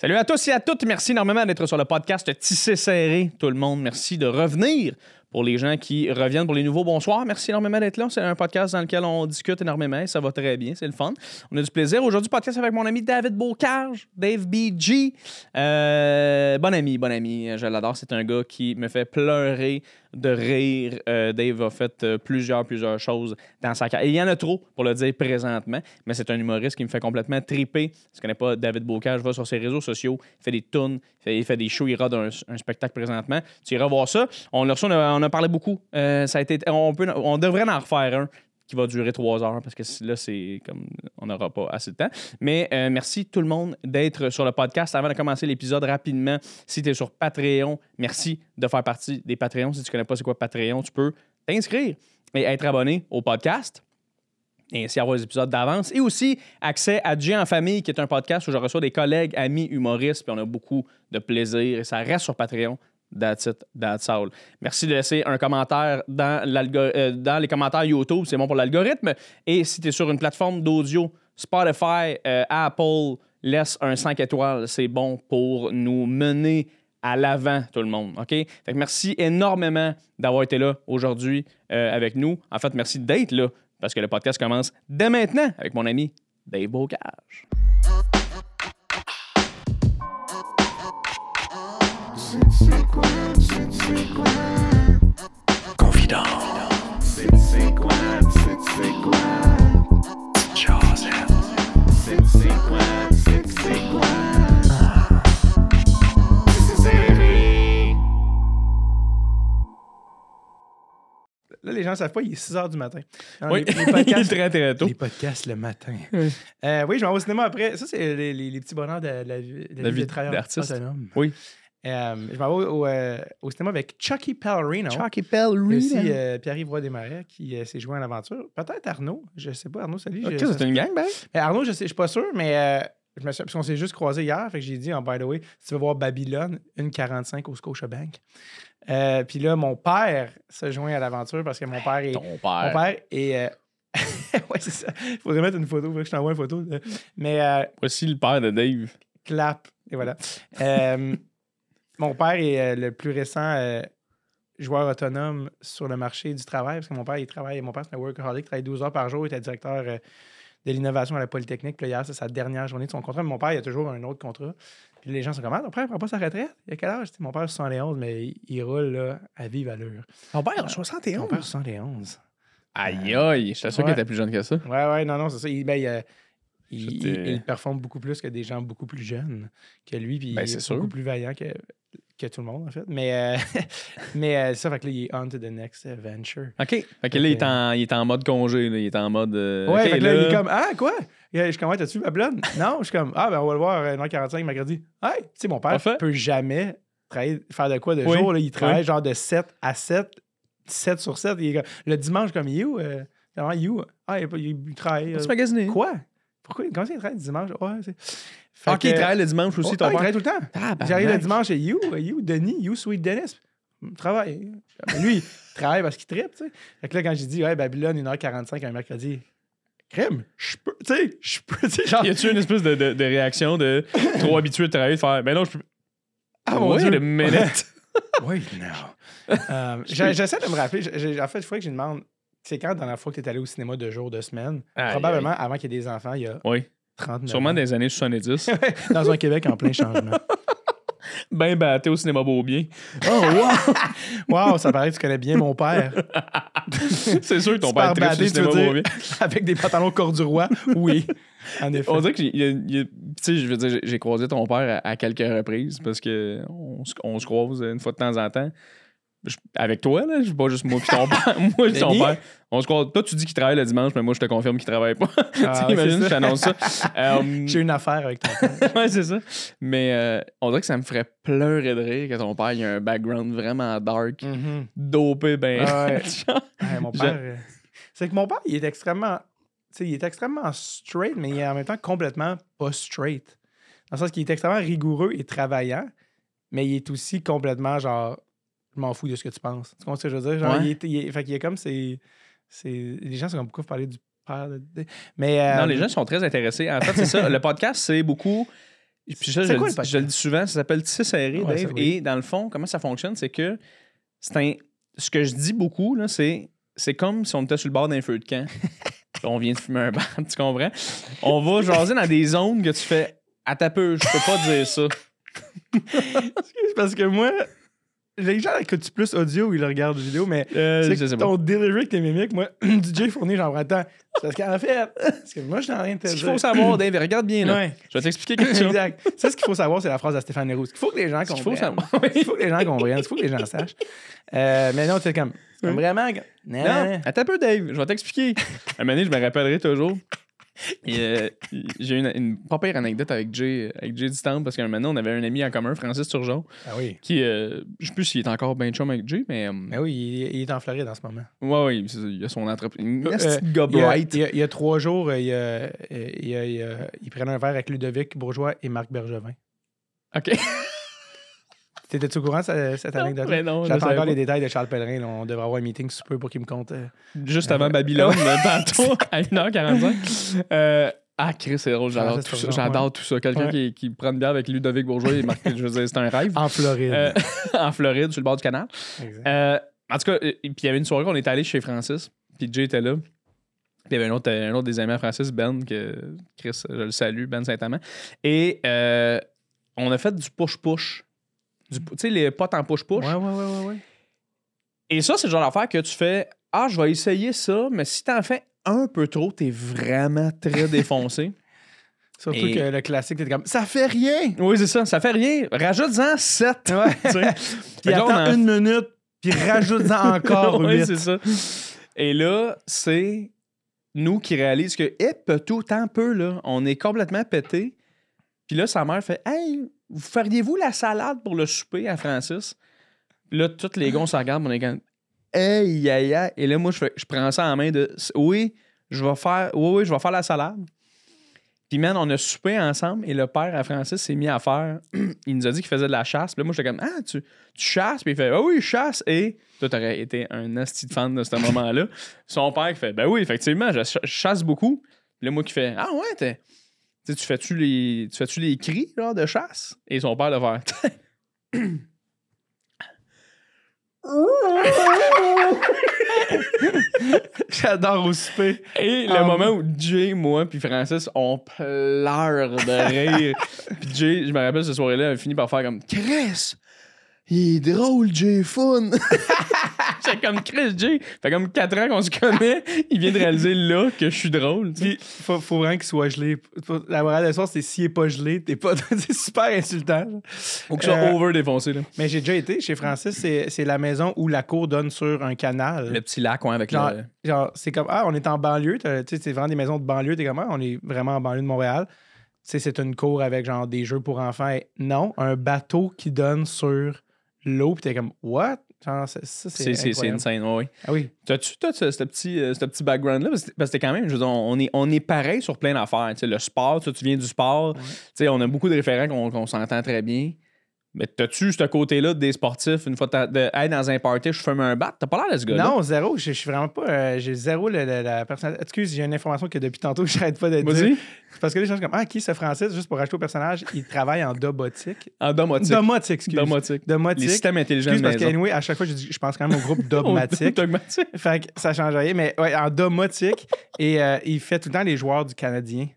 Salut à tous et à toutes. Merci énormément d'être sur le podcast Tissé Serré, tout le monde. Merci de revenir. Pour les gens qui reviennent pour les nouveaux, bonsoir. Merci énormément d'être là. C'est un podcast dans lequel on discute énormément. Ça va très bien. C'est le fun. On a du plaisir. Aujourd'hui, podcast avec mon ami David Bocage, Dave BG. Euh, bon ami, bon ami. Je l'adore. C'est un gars qui me fait pleurer de rire. Euh, Dave a fait euh, plusieurs, plusieurs choses dans sa carrière. Il y en a trop pour le dire présentement, mais c'est un humoriste qui me fait complètement triper. Si tu connais pas David Bocage, va sur ses réseaux sociaux, il fait des tunes, il fait, des shows, il rate un, un, spectacle présentement. Tu iras voir ça. On a, reçu, on a, parlé beaucoup. Euh, ça a on devrait en refaire un qui va durer trois heures parce que là, c'est comme on n'aura pas assez de temps. Mais euh, merci tout le monde d'être sur le podcast. Avant de commencer l'épisode rapidement, si tu es sur Patreon, merci de faire partie des Patreons. Si tu ne connais pas c'est quoi Patreon, tu peux t'inscrire et être abonné au podcast. Et ainsi avoir des épisodes d'avance. Et aussi accès à Dieu en famille, qui est un podcast où je reçois des collègues, amis, humoristes, puis on a beaucoup de plaisir. Et ça reste sur Patreon. That's it, that's all. Merci de laisser un commentaire dans, euh, dans les commentaires YouTube, c'est bon pour l'algorithme. Et si tu es sur une plateforme d'audio, Spotify, euh, Apple, laisse un 5 étoiles, c'est bon pour nous mener à l'avant, tout le monde. OK? Fait merci énormément d'avoir été là aujourd'hui euh, avec nous. En fait, merci d'être là parce que le podcast commence dès maintenant avec mon ami Dave Bocage. Confident. C'est? C'est? C'est? C'est? Là, les gens ne savent pas, il est 6 h du matin. oui, les, podcasts, très, très tôt. Les podcasts le matin. Oui, euh, oui je m'en vais au cinéma après. Ça, c'est les, les, petits bonheurs de, la, vie de travailleur autonome. Oui. Euh, je m'en vais au, euh, au, cinéma avec Chucky Pellerino. Chucky Pellerino. Et aussi euh, Pierre-Yves Roy Desmarais qui s'est joué à l'aventure. Peut-être Arnaud. Je ne sais pas. Arnaud, salut. Ok, c'est une gang, ben? Arnaud, je ne suis pas sûr, mais je me suis, parce qu'on s'est juste croisé hier. Fait que j'ai dit, oh, by the way, si tu veux voir Babylone, 1,45 au Scotiabank. Puis là, mon père se joint à l'aventure parce que mon père est. Ton père. Mon père est. ouais, c'est ça. Il faudrait mettre une photo. Faut que je t'envoie une photo. Mais. Voici le père de Dave. Clap. Et voilà. Mon père est euh, le plus récent euh, joueur autonome sur le marché du travail, parce que mon père, il travaille, mon père, c'est un workaholic, il travaille 12 heures par jour, il était directeur euh, de l'innovation à la Polytechnique. Puis hier, c'est sa dernière journée de son contrat. Mais mon père, il a toujours un autre contrat. Puis les gens sont comme, ah, ton père, il prend pas sa retraite? Il a quel âge? mon père, 71, mais il, roule là, à vive allure. Ton père, 71? Mon père, 71. Aïe, aïe, je t'assure qu'il était plus jeune que ça. Ouais, ouais, non, non, c'est ça. Il, ben, il, il, performe beaucoup plus que des gens beaucoup plus jeunes que lui. Puis ben, il est, beaucoup plus vaillant que, que tout le monde, en fait. Mais, euh, mais euh, ça, fait que là, il est on to the next venture. OK. Fait que là, il est, en, il est en mode congé. Là. Il est en mode. Euh, ouais, fait que là, il est comme Ah, quoi? Je suis comme T'as-tu ma blonde? Non, je suis comme Ah, ben, on va le voir 1h45 mercredi. Hey, tu sais, mon père ne peut jamais travailler, faire de quoi de jour. Là, il travaille genre de 7 à 7, 7 sur 7. Il est le dimanche, comme You. Euh, you. Ah, il, il, il travaille. Tu magasiné. Quoi? Pourquoi? Comment il travaille le dimanche? Ouais, c'est... Fait ok, il travaille le dimanche aussi, oh, ton ah, Il travaille tout le temps. Ah, J'arrive le dimanche et You, You, Denis, You, Sweet Dennis? Travaille. Lui, il travaille parce qu'il tripe, tu sais. Fait que là, quand j'ai dit, ouais, Babylone, 1h45 un mercredi, crème, je peux, tu sais, je peux, tu sais, genre. Y a-tu une espèce de, de, de réaction de trop habitué de travailler, de faire, mais non, je peux. Ah, mon Dieu. le minute. oui, non. Euh, j'essaie de me rappeler. En fait, il faut que je demande c'est quand la dernière fois que tu es allé au cinéma de jour, de semaine? Probablement avant qu'il y ait des enfants, il y a oui. 39 Sûrement des années 70. Dans un Québec en plein changement. ben batté au cinéma Beaubien. Oh, wow! wow, ça paraît que tu connais bien mon père. c'est sûr que ton père est au cinéma Beaubien. Avec des pantalons corduroy, oui. En effet. On dirait que je veux dire, j'ai croisé ton père à, quelques reprises parce qu'on on se croise une fois de temps en temps avec toi, là, je pas juste moi puis ton père. moi et ton père. On se croit. Toi, tu dis qu'il travaille le dimanche, mais moi, je te confirme qu'il travaille pas. Ah, T'imagines, je t'annonce ça. Euh, J'ai une affaire avec ton père. ouais, c'est ça. Mais euh, on dirait que ça me ferait pleurer de rire que ton père ait un background vraiment dark, mm-hmm. dopé, ben. ouais. mon père. Euh, c'est que mon père, il est extrêmement. Tu sais, il est extrêmement straight, mais il est en même temps complètement pas straight. Dans le sens qu'il est extrêmement rigoureux et travaillant, mais il est aussi complètement genre je m'en fous de ce que tu penses. Tu comprends ce que je veux dire? Genre, il, est, il, fait est comme c'est. Les gens sont beaucoup parler du père. Mais, non, les euh, gens sont très intéressés. En fait, c'est ça. Le podcast, c'est beaucoup. Puis ça, je, le quoi dis- le je le dis souvent, ça s'appelle Tisser serré, Ouais, Dave. Et dans le fond, comment ça fonctionne, c'est que c'est un. Ce que je dis beaucoup, là, c'est. C'est comme si on était sur le bord d'un feu de camp. On vient de fumer un bar, tu comprends? On va jaser dans des zones que tu fais à ta peu, je peux pas dire ça. Parce que moi, les gens écoutent plus audio ou ils regardent vidéo, mais Euh, c'est que ton delivery avec tes mimiques, moi, DJ Fournier, j'en prends le temps. C'est Parce qu'en fait, parce que moi, je suis en train de Ce qu'il faut savoir, Dave, regarde bien là. Ouais. Je vais t'expliquer quelque chose. Exact. C'est ce qu'il faut savoir, c'est la phrase de Stéphane Leroux. Ce qu'il faut que les gens Ce qu'il comprennent. faut savoir. Il faut que les gens comprennent. Il faut que les gens sachent. Euh, mais non, c'est comme. comme Vraiment. que- Non. Non, attends un peu, Dave, je vais t'expliquer. Un moment donné, je me rappellerai toujours. Euh, j'ai une, une pas pire anecdote avec Jay, avec Jay parce qu'un moment donné, on avait un ami en commun, Francis Turgeon, Ah oui. qui, euh, je sais plus s'il est encore bien chum avec Jay, mais. euh, Mais oui, il, il est en Floride en ce moment. c'est ça, il a son entreprise. Euh, Il y, a, bright. il y a- il y a trois jours, il, il prenait un verre avec Ludovic Bourgeois et Marc Bergevin. Ok. T'étais-tu au courant de cette, cette Non, anecdote? mais non, J'attends encore pas. les détails de Charles Pellerin. là. On devrait avoir un meeting super pour qu'il me compte. euh, Juste avant Babylone, tantôt, à 1h45. Euh, ah, Chris, c'est drôle, j'adore Francis tout ça. J'adore tout ça. Quelqu'un Ouais. qui, qui prend une bière avec Ludovic Bourgeois et Marc, je veux dire, c'est un rêve. En Floride. Euh, en Floride, sur le bord du canal. Exact. Euh, en tout cas, euh, puis il y avait une soirée qu'on était allé chez Francis, puis Jay était là. Puis il y avait un autre, un autre des amis à Francis, Ben, que Chris, je le salue, Ben Saint-Amand. Et euh, on a fait du push-push. Tu sais, les potes en push-push. Ouais, ouais, ouais, ouais, ouais. Et ça, c'est le genre d'affaire que tu fais Ah, je vais essayer ça, mais si t'en fais un peu trop, t'es vraiment très défoncé. Surtout Et- que le classique, t'es comme ça fait rien! oui, c'est ça, ça fait rien. Rajoute-en 7. Ouais. Puis attends en- une minute, puis rajoute-en encore huit. c'est ça. Et là, c'est nous qui réalisons que, hip, tout tant peu, là, on est complètement pété. Puis là, sa mère fait Hey, vous feriez-vous la salade pour le souper à Francis? Là, tous les gars, on se regardent, on est comme Hey, aïe, aïe. Et là, moi, je, prends ça en main de Oui, je vais faire, oui, je vais faire la salade. Puis, man, on a soupé ensemble et le père à Francis s'est mis à faire. il nous a dit qu'il faisait de la chasse. Puis là, moi, j'étais comme Ah, tu, chasses? Puis il fait Ah oui, chasse. Et toi, t'aurais été un asti de fan de ce moment-là. Son père qui fait Ben oui, effectivement, je chasse beaucoup. Puis là, moi qui fait Ah ouais, t'es- tu fais-tu les, tu fais-tu les cris genre, de chasse? Et son père le fait J'adore au souper. Et le Ah, moment où Jay, moi, puis Francis, on pleure de rire. puis Jay, je me rappelle, cette soirée-là, a fini par faire comme Chris, il est drôle, Jay Fun. J'étais comme Chris, Jay. Fait comme 4 ans qu'on se connaît, il vient de réaliser là que je suis drôle. Puis, faut, faut vraiment qu'il soit gelé. La morale de l'histoire, c'est s'il est pas gelé, t'es pas. c'est super insultant. Faut que je sois Euh, over défoncé. Là. Mais j'ai déjà été chez Francis, c'est c'est la maison où la cour donne sur un canal. Le petit lac, ouais, avec Genre, le. genre, c'est comme, ah, on est en banlieue. t'as- Tu sais, c'est vraiment des maisons de banlieue. T'es comme, ah, on est vraiment en banlieue de Montréal. Tu sais, c'est une cour avec genre des jeux pour enfants. Et non, un bateau qui donne sur l'eau. Puis t'es comme, what? C'est- insane, ouais. Ah oui. T'as-tu t'as ce, ce petit, euh, ce petit background-là? Parce que quand même, je veux dire, on est, on est pareil sur plein d'affaires. Le sport, tu viens du sport. Tu sais, on a beaucoup de référents qu'on qu'on s'entend très bien. Mais t'as-tu ce côté-là des sportifs, une fois de hey, dans un party, je fume un bat? T'as pas l'air de ce gars-là? Non, zéro. Je je suis vraiment pas. euh, j'ai zéro le- le- la personne. Excuse, j'ai une information que depuis tantôt, je n'arrête pas de dire. Parce que les gens sont comme, ah, qui ce Francis, juste pour rajouter au personnage, il travaille en domotique. En domotique. Domotique, excuse. Domotique. Domotique. Les systèmes intelligents Excuse parce que, anyway, à chaque fois, je, dis- je pense quand même au groupe domotique. Dogmatique. fait que ça change rien, mais ouais, en domotique. et euh, il fait tout le temps les joueurs du Canadien.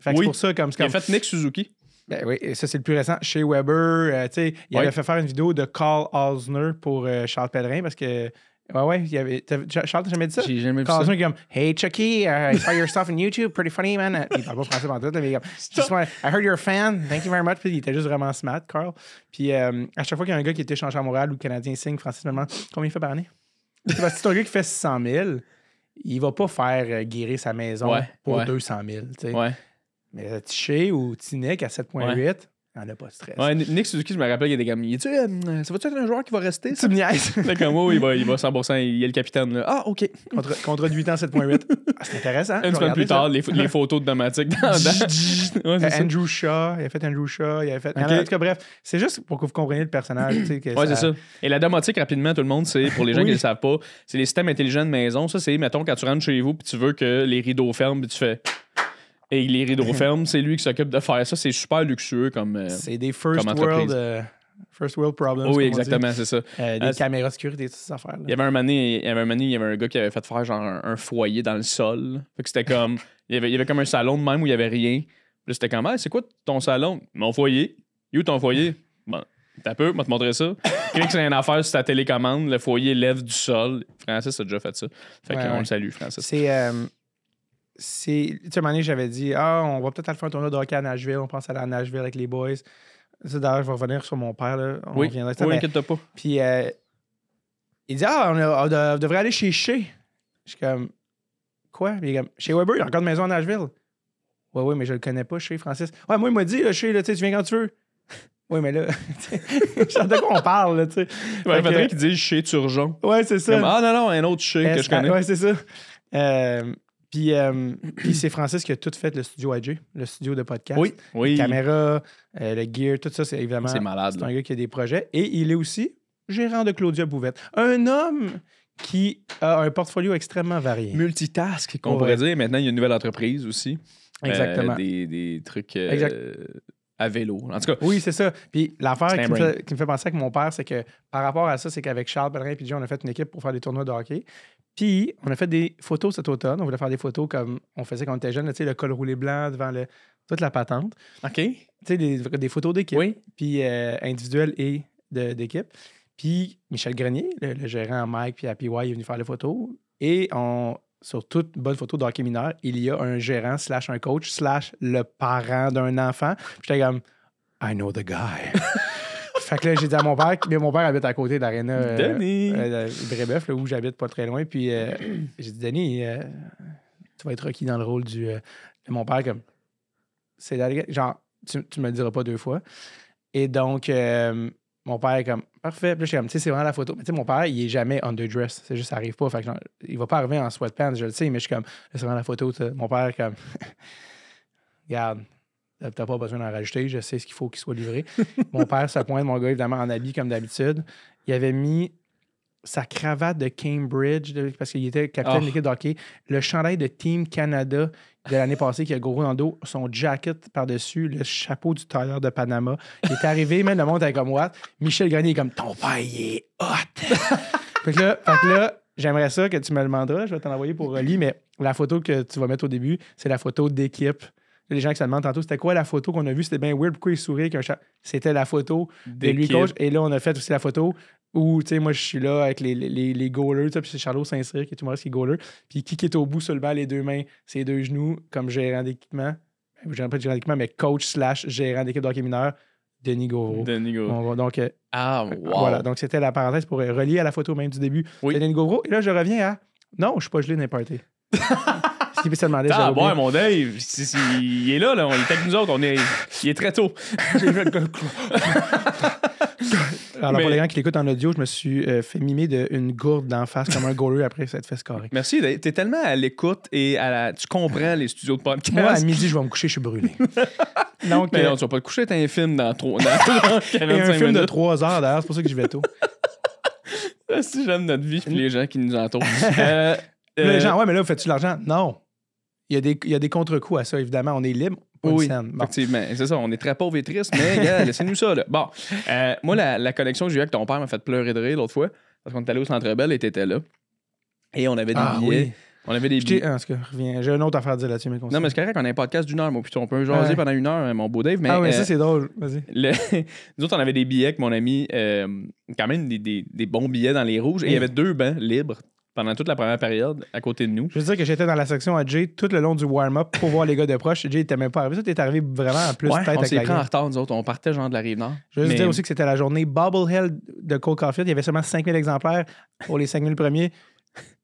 Fait que Oui. c'est pour ça, comme. Il a fait Nick Suzuki. Ben oui, et ça, c'est le plus récent. Chez Weber, euh, tu sais, il avait fait faire une vidéo de Carl Osner pour euh, Charles Pellerin parce que. Ouais, ouais, il y avait. t'as- Charles, t'as jamais dit ça? J'ai jamais vu Carl ça. Osner comme Hey Chucky, uh, I saw your stuff on YouTube, pretty funny, man. Il parle pas français pendant tout, mais il comme wanna- I heard you're a fan, thank you very much. Puis il était juste vraiment smart, Carl. Puis euh, à chaque fois qu'il y a un gars qui était échangé à Montréal ou Canadien signe, Francis me demande combien il fait par année? Parce que c'est un gars qui fait 600 000, il va pas faire euh, guérir sa maison Ouais, pour ouais. 200 000. tu sais. Ouais. Mais euh, Tiché ou Tinek à 7,8, il n'y en a pas de stress. Ouais, Nick Suzuki, je me rappelle, il était comme, tu ça va-tu être un joueur qui va rester? Tu me niaises. Comme, oh, il va, il va 100%, il est le capitaine. Là. Ah, OK. contre, contre 8 ans, 7,8. Ah, c'est intéressant. Une semaine plus tard, les, pho- les photos de Domatic dans, dans... Ouais, Euh. Andrew Shaw, il a fait Andrew Shaw, il a fait. Ok. En tout cas, bref, c'est juste pour que vous compreniez le personnage. que Ouais, c'est ça. Et la domotique, rapidement, tout le monde, c'est, pour les gens Oui. qui ne le savent pas, c'est les systèmes intelligents de maison. Ça, c'est, mettons, quand tu rentres chez vous puis tu veux que les rideaux ferment puis tu fais Et les rideaux c'est lui qui s'occupe de faire ça. C'est super luxueux comme. euh, C'est des first comme world, euh, first world problems. oui, exactement, c'est ça. Euh, des c'est- caméras de sécurité, toutes ces affaires. Il y avait un donné, il y avait un donné, il y avait un gars qui avait fait faire genre un, un foyer dans le sol. Fait que c'était comme. Il y, avait, il y avait comme un salon de même où il y avait rien. Puis là, c'était comme, ah, c'est quoi ton salon? Mon foyer. Il est où ton foyer? Bon, t'as peu, va te montrer ça. Clique sur une affaire sur ta télécommande, le foyer lève du sol. Francis a déjà fait ça. Fait Ouais, qu'on ouais. le salue, Francis. C'est. euh, c'est. Tu sais, à un moment donné, j'avais dit, ah, on va peut-être aller faire un tournoi de hockey à Nashville. On pense aller à Nashville avec les boys. Ça, d'ailleurs, je vais revenir sur mon père. Là. On Oui, reviendra oui, inquiète-toi pas. Puis euh, il dit Ah, on, a- devrait aller chez Shea. Je suis comme Quoi Puis il est comme Chez Weber, il y a encore une maison à Nashville. Ouais, ouais, mais je le connais pas, Shea Francis. Ouais, moi, il m'a dit, là, là, tu viens quand tu veux. Oui, mais là, je sais de quoi on parle, là, tu sais. Il Fait faudrait que- qu'il dise chez Turgeon. Ouais, c'est ça. Comme, ah non, non, un autre chez que je connais. Ouais, c'est ça. Euh, puis, euh, puis c'est Francis qui a tout fait le studio IG, le studio de podcast. Oui, oui. Caméra, euh, le gear, tout ça, c'est évidemment. C'est malade. C'est un gars qui a des projets. Et il est aussi gérant de Claudia Bouvette. Un homme qui a un portfolio extrêmement varié. Multitask, qu'on Ouais. pourrait dire. Maintenant, il y a une nouvelle entreprise aussi. Exactement. Euh, des, des trucs euh, Exact. à vélo. En tout cas, Oui, c'est ça. Puis l'affaire qui, me fait- qui me fait penser avec mon père, c'est que par rapport à ça, c'est qu'avec Charles Pellerin et on a fait une équipe pour faire des tournois de hockey. Puis on a fait des photos cet automne. On voulait faire des photos comme on faisait quand on était jeune, là, tu sais, le col roulé blanc devant le, toute la patente. OK. Tu sais, des, des photos d'équipe. Oui. puis euh, individuel et d'équipe. Puis Michel Grenier, le, le gérant Mike puis APY est venu faire les photos. Et on, sur toute bonne photo de hockey mineur, il y a un gérant slash un coach slash le parent d'un enfant. Puis j'étais comme I know the guy. fait que là, j'ai dit à mon père, mais mon père habite à côté d'Arena euh, Denis. euh, Brébeuf, là, où j'habite pas très loin. Puis euh, j'ai dit, Denis, euh, tu vas être requis dans le rôle du. de mon père, comme. C'est genre, tu, tu me le diras pas deux fois. Et donc, mon père est comme, parfait. Puis là, je suis comme, tu sais, c'est vraiment la photo. Mais tu sais, mon père, il est jamais underdressed. C'est juste, ça arrive pas. Fait que genre, il va pas arriver en sweatpants, je le sais, mais je suis comme, c'est vraiment la photo. tu sais. Mon père comme, regarde, t'as pas besoin d'en rajouter, je sais ce qu'il faut qu'il soit livré. mon père se pointe, mon gars, évidemment, en habit comme d'habitude. Il avait mis sa cravate de Cambridge, parce qu'il était capitaine Oh. de l'équipe de hockey, le chandail de Team Canada de l'année passée qui a gros dans le dos, son jacket par-dessus, le chapeau du tailleur de Panama. Il est arrivé, même le monde était comme What? Michel Grenier est comme Ton père, il est hot! fait que là, là j'aimerais ça que tu me le demanderas, je vais t'en envoyer pour Rolly, mais la photo que tu vas mettre au début, c'est la photo d'équipe. Les gens qui se demandent tantôt, c'était quoi la photo qu'on a vue? C'était bien weird, pourquoi il sourit avec un chat? C'était la photo de lui coach. Et là, on a fait aussi la photo où, tu sais, moi, je suis là avec les, les, les goalers, puis c'est Charlot Saint-Cyr qui est humoriste qui est goaler. Puis qui est au bout sur le banc, les deux mains, ses deux genoux, comme gérant d'équipement. Ben, Gérant, pas de gérant d'équipement, mais coach slash gérant d'équipe de hockey mineur, Denis Gauvreau. Denis Gauvreau. Donc, euh, Ah, wow. voilà, donc c'était la parenthèse pour euh, relier à la photo même du début Oui. de Denis Gauvreau. Et là, je reviens à non, je suis pas gelé n'importe Se Ah, mon Dave, si- si- il est là, là, on est avec nous autres, on est, il est très tôt. Alors, Mais- pour les gens qui l'écoutent en audio, je me suis euh, fait mimer d'une gourde d'en face comme un goaler après cette fesse carrée. Merci, Dave. t'es tellement à l'écoute et à la... tu comprends les studios de podcast. Moi, à midi, je vais me coucher, je suis brûlé. Donc, Mais euh, non, tu vas pas te coucher, t'as un film dans, trop, dans 45 et un film de minutes. 3 heures d'ailleurs, c'est pour ça que j'y vais tôt. Ah, Si j'aime notre vie puis les gens qui nous entourent. Euh, euh, Les gens, ouais, mais là, fais-tu de l'argent? Non. Il y a des, il y a des contre-coups à ça, évidemment. On est libre. Oui. Bon. effectivement. C'est ça, on est très pauvres et tristes, mais laissez-nous ça. Là. Bon, euh, moi, la, la connexion que j'ai eue avec ton père m'a fait pleurer de rire l'autre fois, parce qu'on est allé au Centre Bell et t'étais là. Et on avait des Ah billets. oui. On avait des billets. ah. J'ai une autre affaire à dire là-dessus, mais Non, mais c'est correct, on a un podcast d'une heure, moi, puis on peut jaser Ouais. pendant une heure, mon beau Dave. Mais, Ah, mais euh, ça, c'est drôle. Vas-y. le- nous autres, on avait des billets avec mon ami, euh, quand même des, des- des bons billets dans les rouges. Et il y avait deux bancs libres pendant toute la première période à côté de nous. Je veux dire que j'étais dans la section à Jay tout le long du warm-up pour voir les gars de proche. Jay était même pas arrivé. Ça, t'es arrivé vraiment en plus Ouais, tête on s'est pris en retard, nous autres. On partait genre de la rive nord. Je veux Mais- dire aussi que c'était la journée Bobblehead de Cole Caulfield. Il y avait seulement 5000 exemplaires pour les 5000 premiers.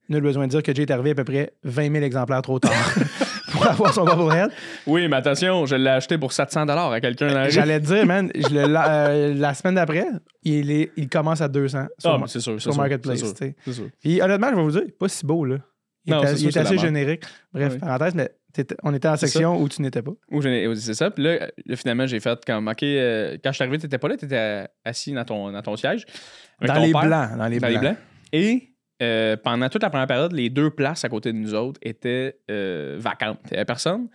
Nul besoin de dire que Jay est arrivé à peu près 20 000 exemplaires trop tard avoir son Bobblehead. Oui, mais attention, je l'ai acheté pour 700 à quelqu'un dans. J'allais te dire, man, je le- la, euh, la semaine d'après, il, est- il commence à 200 sur, Ah, c'est sûr, sur sûr, Marketplace. c'est sûr. Puis honnêtement, je vais vous dire, pas si beau, là. Il Non, était, il était assez générique. Bref, Oui. parenthèse, mais on était en section où tu n'étais pas. N'ai- c'est ça. Puis là, là, finalement, j'ai fait comme, OK, euh, quand je suis arrivé, tu n'étais pas là, tu étais assis dans ton, dans ton siège. Dans ton les blancs. Dans les Dans blancs. les blancs. Et euh, pendant toute la première période, les deux places à côté de nous autres étaient euh, vacantes. Il n'y avait personne.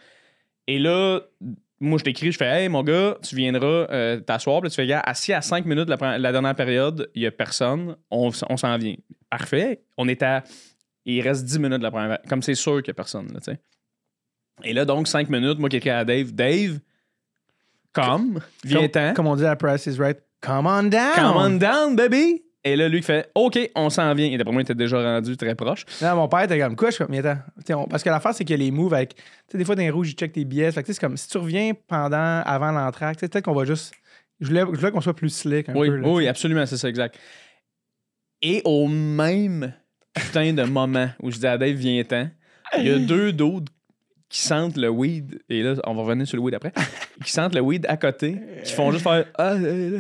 Et là, moi, je t'écris, je fais Hey, mon gars, tu viendras euh, t'asseoir. Puis tu fais Gars, assis à 5 minutes la, dernière période, il n'y a personne, on, s'en vient. Parfait. On est à. Il reste 10 minutes de la première. Comme c'est sûr qu'il n'y a personne, là, tu sais. Et là, donc, 5 minutes, moi qui écris à Dave Dave, comme, viens-t'en. Comme, comme on dit à Price is Right, come on down. Come on down, baby! Et là, lui, il fait OK, on s'en vient. Et d'après moi, il était déjà rendu très proche. Non, mon père était comme quoi? Je suis comme, mais attends. On- parce que l'affaire, c'est que les moves avec. Tu sais, des fois, dans les rouges, ils checkent tes billets. Fait que, tu sais, c'est comme si tu reviens pendant, avant sais, peut-être qu'on va juste. Je voulais, je voulais qu'on soit plus slick un Oui, peu. là, oui, absolument, c'est ça, exact. Et au même putain de moment où je dis à Dave, viens-t'en, il y a deux d'autres qui sentent le weed, et là, on va revenir sur le weed après, qui sentent le weed à côté, qui font juste faire Ah, là.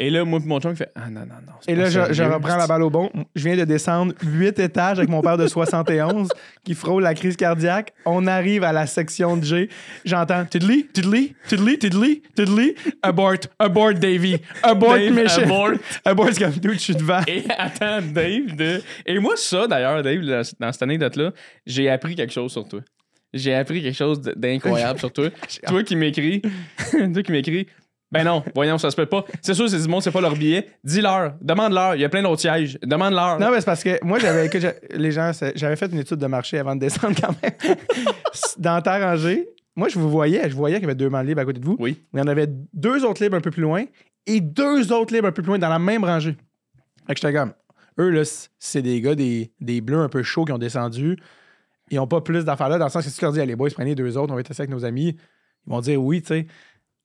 Et là, moi, mon chum, il fait Ah, non, non, non. Et là, je, reprends la balle au bon. Je viens de descendre huit étages avec mon père de 71 qui frôle la crise cardiaque. On arrive à la section de G. J'entends Tiddly, Tiddly, Tiddly, Tiddly, Tiddly. Abort, abort, Davy. Abort, Dave, abort. Abort, c'est comme, je suis devant. Et attends, Dave, de... et moi, ça, d'ailleurs, Dave, dans cette anecdote-là, j'ai appris quelque chose sur toi. J'ai appris quelque chose d'incroyable sur toi. toi qui m'écris, toi qui m'écris, ben non, voyons, ça se peut pas. C'est sûr, c'est du monde, c'est pas leur billet. Dis-leur, demande-leur, il y a plein d'autres sièges. Demande-leur. Non, mais c'est parce que moi, j'avais j'ai- les gens, j'avais fait une étude de marché avant de descendre quand même. Dans ta rangée, moi, je vous voyais, je voyais qu'il y avait deux bancs libres à côté de vous. Oui. Il y en avait deux autres libres un peu plus loin et deux autres libres un peu plus loin dans la même rangée. Fait que j'étais comme, eux, là, c'est des gars, des, des bleus un peu chauds qui ont descendu. Ils n'ont pas plus d'affaires là, dans le sens que si tu leur dis, allez, boys, prenez deux autres, on va être assis avec nos amis, ils vont dire oui, tu sais.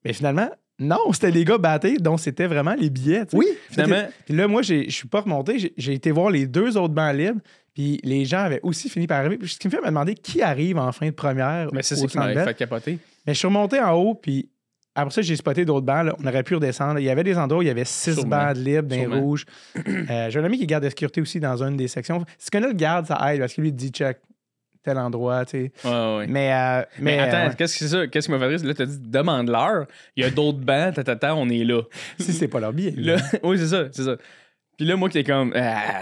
Mais finalement, non, c'était les gars battés, dont c'était vraiment les billets. Oui, finalement. Puis là, moi, j'ai- je suis pas remonté. J'ai- été voir les deux autres bancs libres. Puis les gens avaient aussi fini par arriver. Puis ce qui me fait me demander qui arrive en fin de première. Mais c'est ça qui Bell. fait capoter. Mais je suis remonté en haut. Puis après ça, j'ai spoté d'autres bancs. là. On aurait pu redescendre. Il y avait des endroits où il y avait six Sûrement. bancs libres, d'un rouge. Euh, j'ai un ami qui garde la sécurité aussi dans une des sections. Si connais le garde, ça aide parce que lui, dit check tel endroit. tu sais. Ouais, ouais. Mais, euh, Mais, mais, attends, euh, ouais. qu'est-ce que c'est ça? Qu'est-ce qui m'a fait rire? Là, t'as dit demande-leur. Il y a d'autres bancs, tata, on est là. si c'est pas leur billet. Là, oui, c'est ça, c'est ça. Puis là, moi qui est comme. Ah.